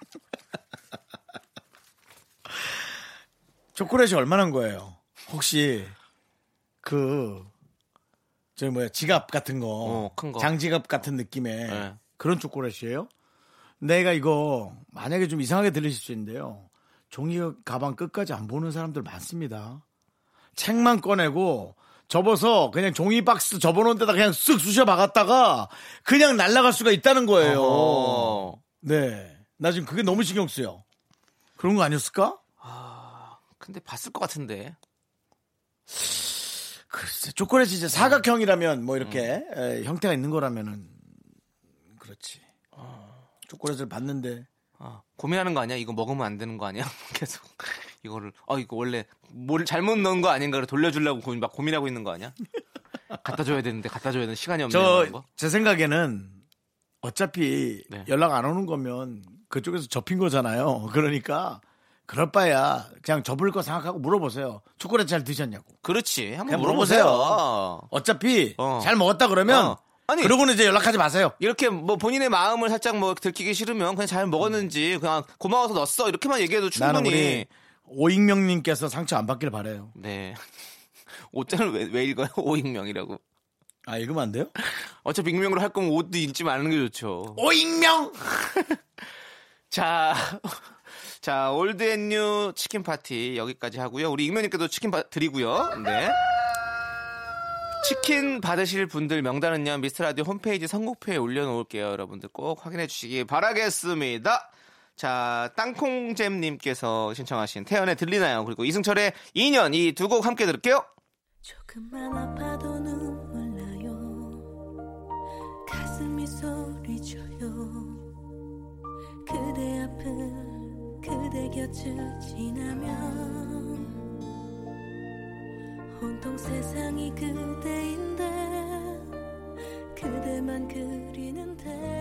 초콜릿이 얼마나 거예요? 혹시 그 저기 뭐야 지갑 같은 거, 어, 큰 거. 장지갑 같은 느낌의 네. 그런 초콜릿이에요? 내가 이거 만약에 좀 이상하게 들리실 수 있는데요. 종이 가방 끝까지 안 보는 사람들 많습니다. 책만 꺼내고 접어서 그냥 종이 박스 접어놓은 데다 그냥 쓱 쑤셔 박았다가 그냥 날아갈 수가 있다는 거예요. 어허. 네. 나 지금 그게 너무 신경 쓰여. 그런 거 아니었을까? 근데 봤을 것 같은데. 글쎄, 초콜릿이 이제 사각형이라면 뭐 이렇게 에, 형태가 있는 거라면은 그렇지. 초콜릿을 봤는데 아, 고민하는 거 아니야? 이거 먹으면 안 되는 거 아니야? 계속 이거를 아 이거 원래 뭘 잘못 넣은 거 아닌가를 돌려주려고 고민, 막 고민하고 있는 거 아니야? 갖다 줘야 되는데 갖다 줘야 되는 시간이 없는 저 거. 제 생각에는 어차피 네. 연락 안 오는 거면 그쪽에서 접힌 거잖아요. 그러니까 그럴 바야 그냥 접을 거 생각하고 물어보세요. 초콜릿 잘 드셨냐고. 그렇지. 한번 물어보세요. 물어보세요. 어차피 어. 잘 먹었다 그러면 어. 아니. 그러고는 이제 연락하지 마세요. 이렇게 뭐 본인의 마음을 살짝 뭐 들키기 싫으면 그냥 잘 먹었는지 그냥 고마워서 넣었어 이렇게만 얘기해도 충분히 오익명님께서 상처 안 받길 바래요. 네 옷장을 왜, 왜 읽어요 오익명이라고 아 읽으면 안 돼요? 어차피 익명으로 할 거면 옷도 읽지 말는 게 좋죠 오익명 자, 자 Old and New 치킨 파티 여기까지 하고요. 우리 익명님께도 치킨 바- 드리고요. 네. 치킨 받으실 분들 명단은요 미스터 라디오 홈페이지 선곡표에 올려놓을게요. 여러분들 꼭 확인해 주시기 바라겠습니다. 자, 땅콩잼님께서 신청하신 태연의 들리나요? 그리고 이승철의 인연 이 두 곡 함께 들을게요. 조금만 아파도 눈물 나요 가슴이 소리쳐요 그대 앞을 그대 곁을 지나면 온통 세상이 그대인데 그대만 그리는데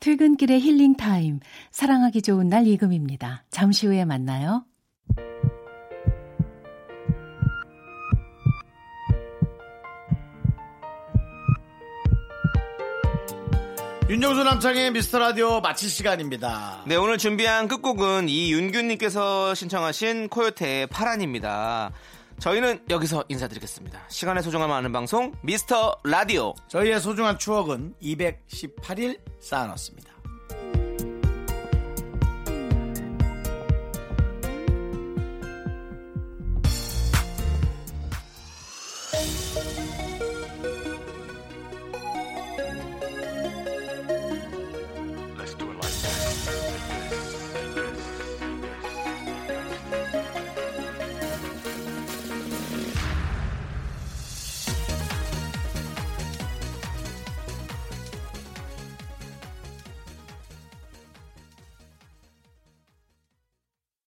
퇴근길의 힐링 타임, 사랑하기 좋은 날 이금입니다. 잠시 후에 만나요. 윤정수 남창의 미스터 라디오 마칠 시간입니다. 네, 오늘 준비한 끝곡은 이윤규님께서 신청하신 코요태의 파란입니다. 저희는 여기서 인사드리겠습니다. 시간의 소중함을 아는 방송 미스터 라디오. 저희의 소중한 추억은 218일 쌓아놨습니다.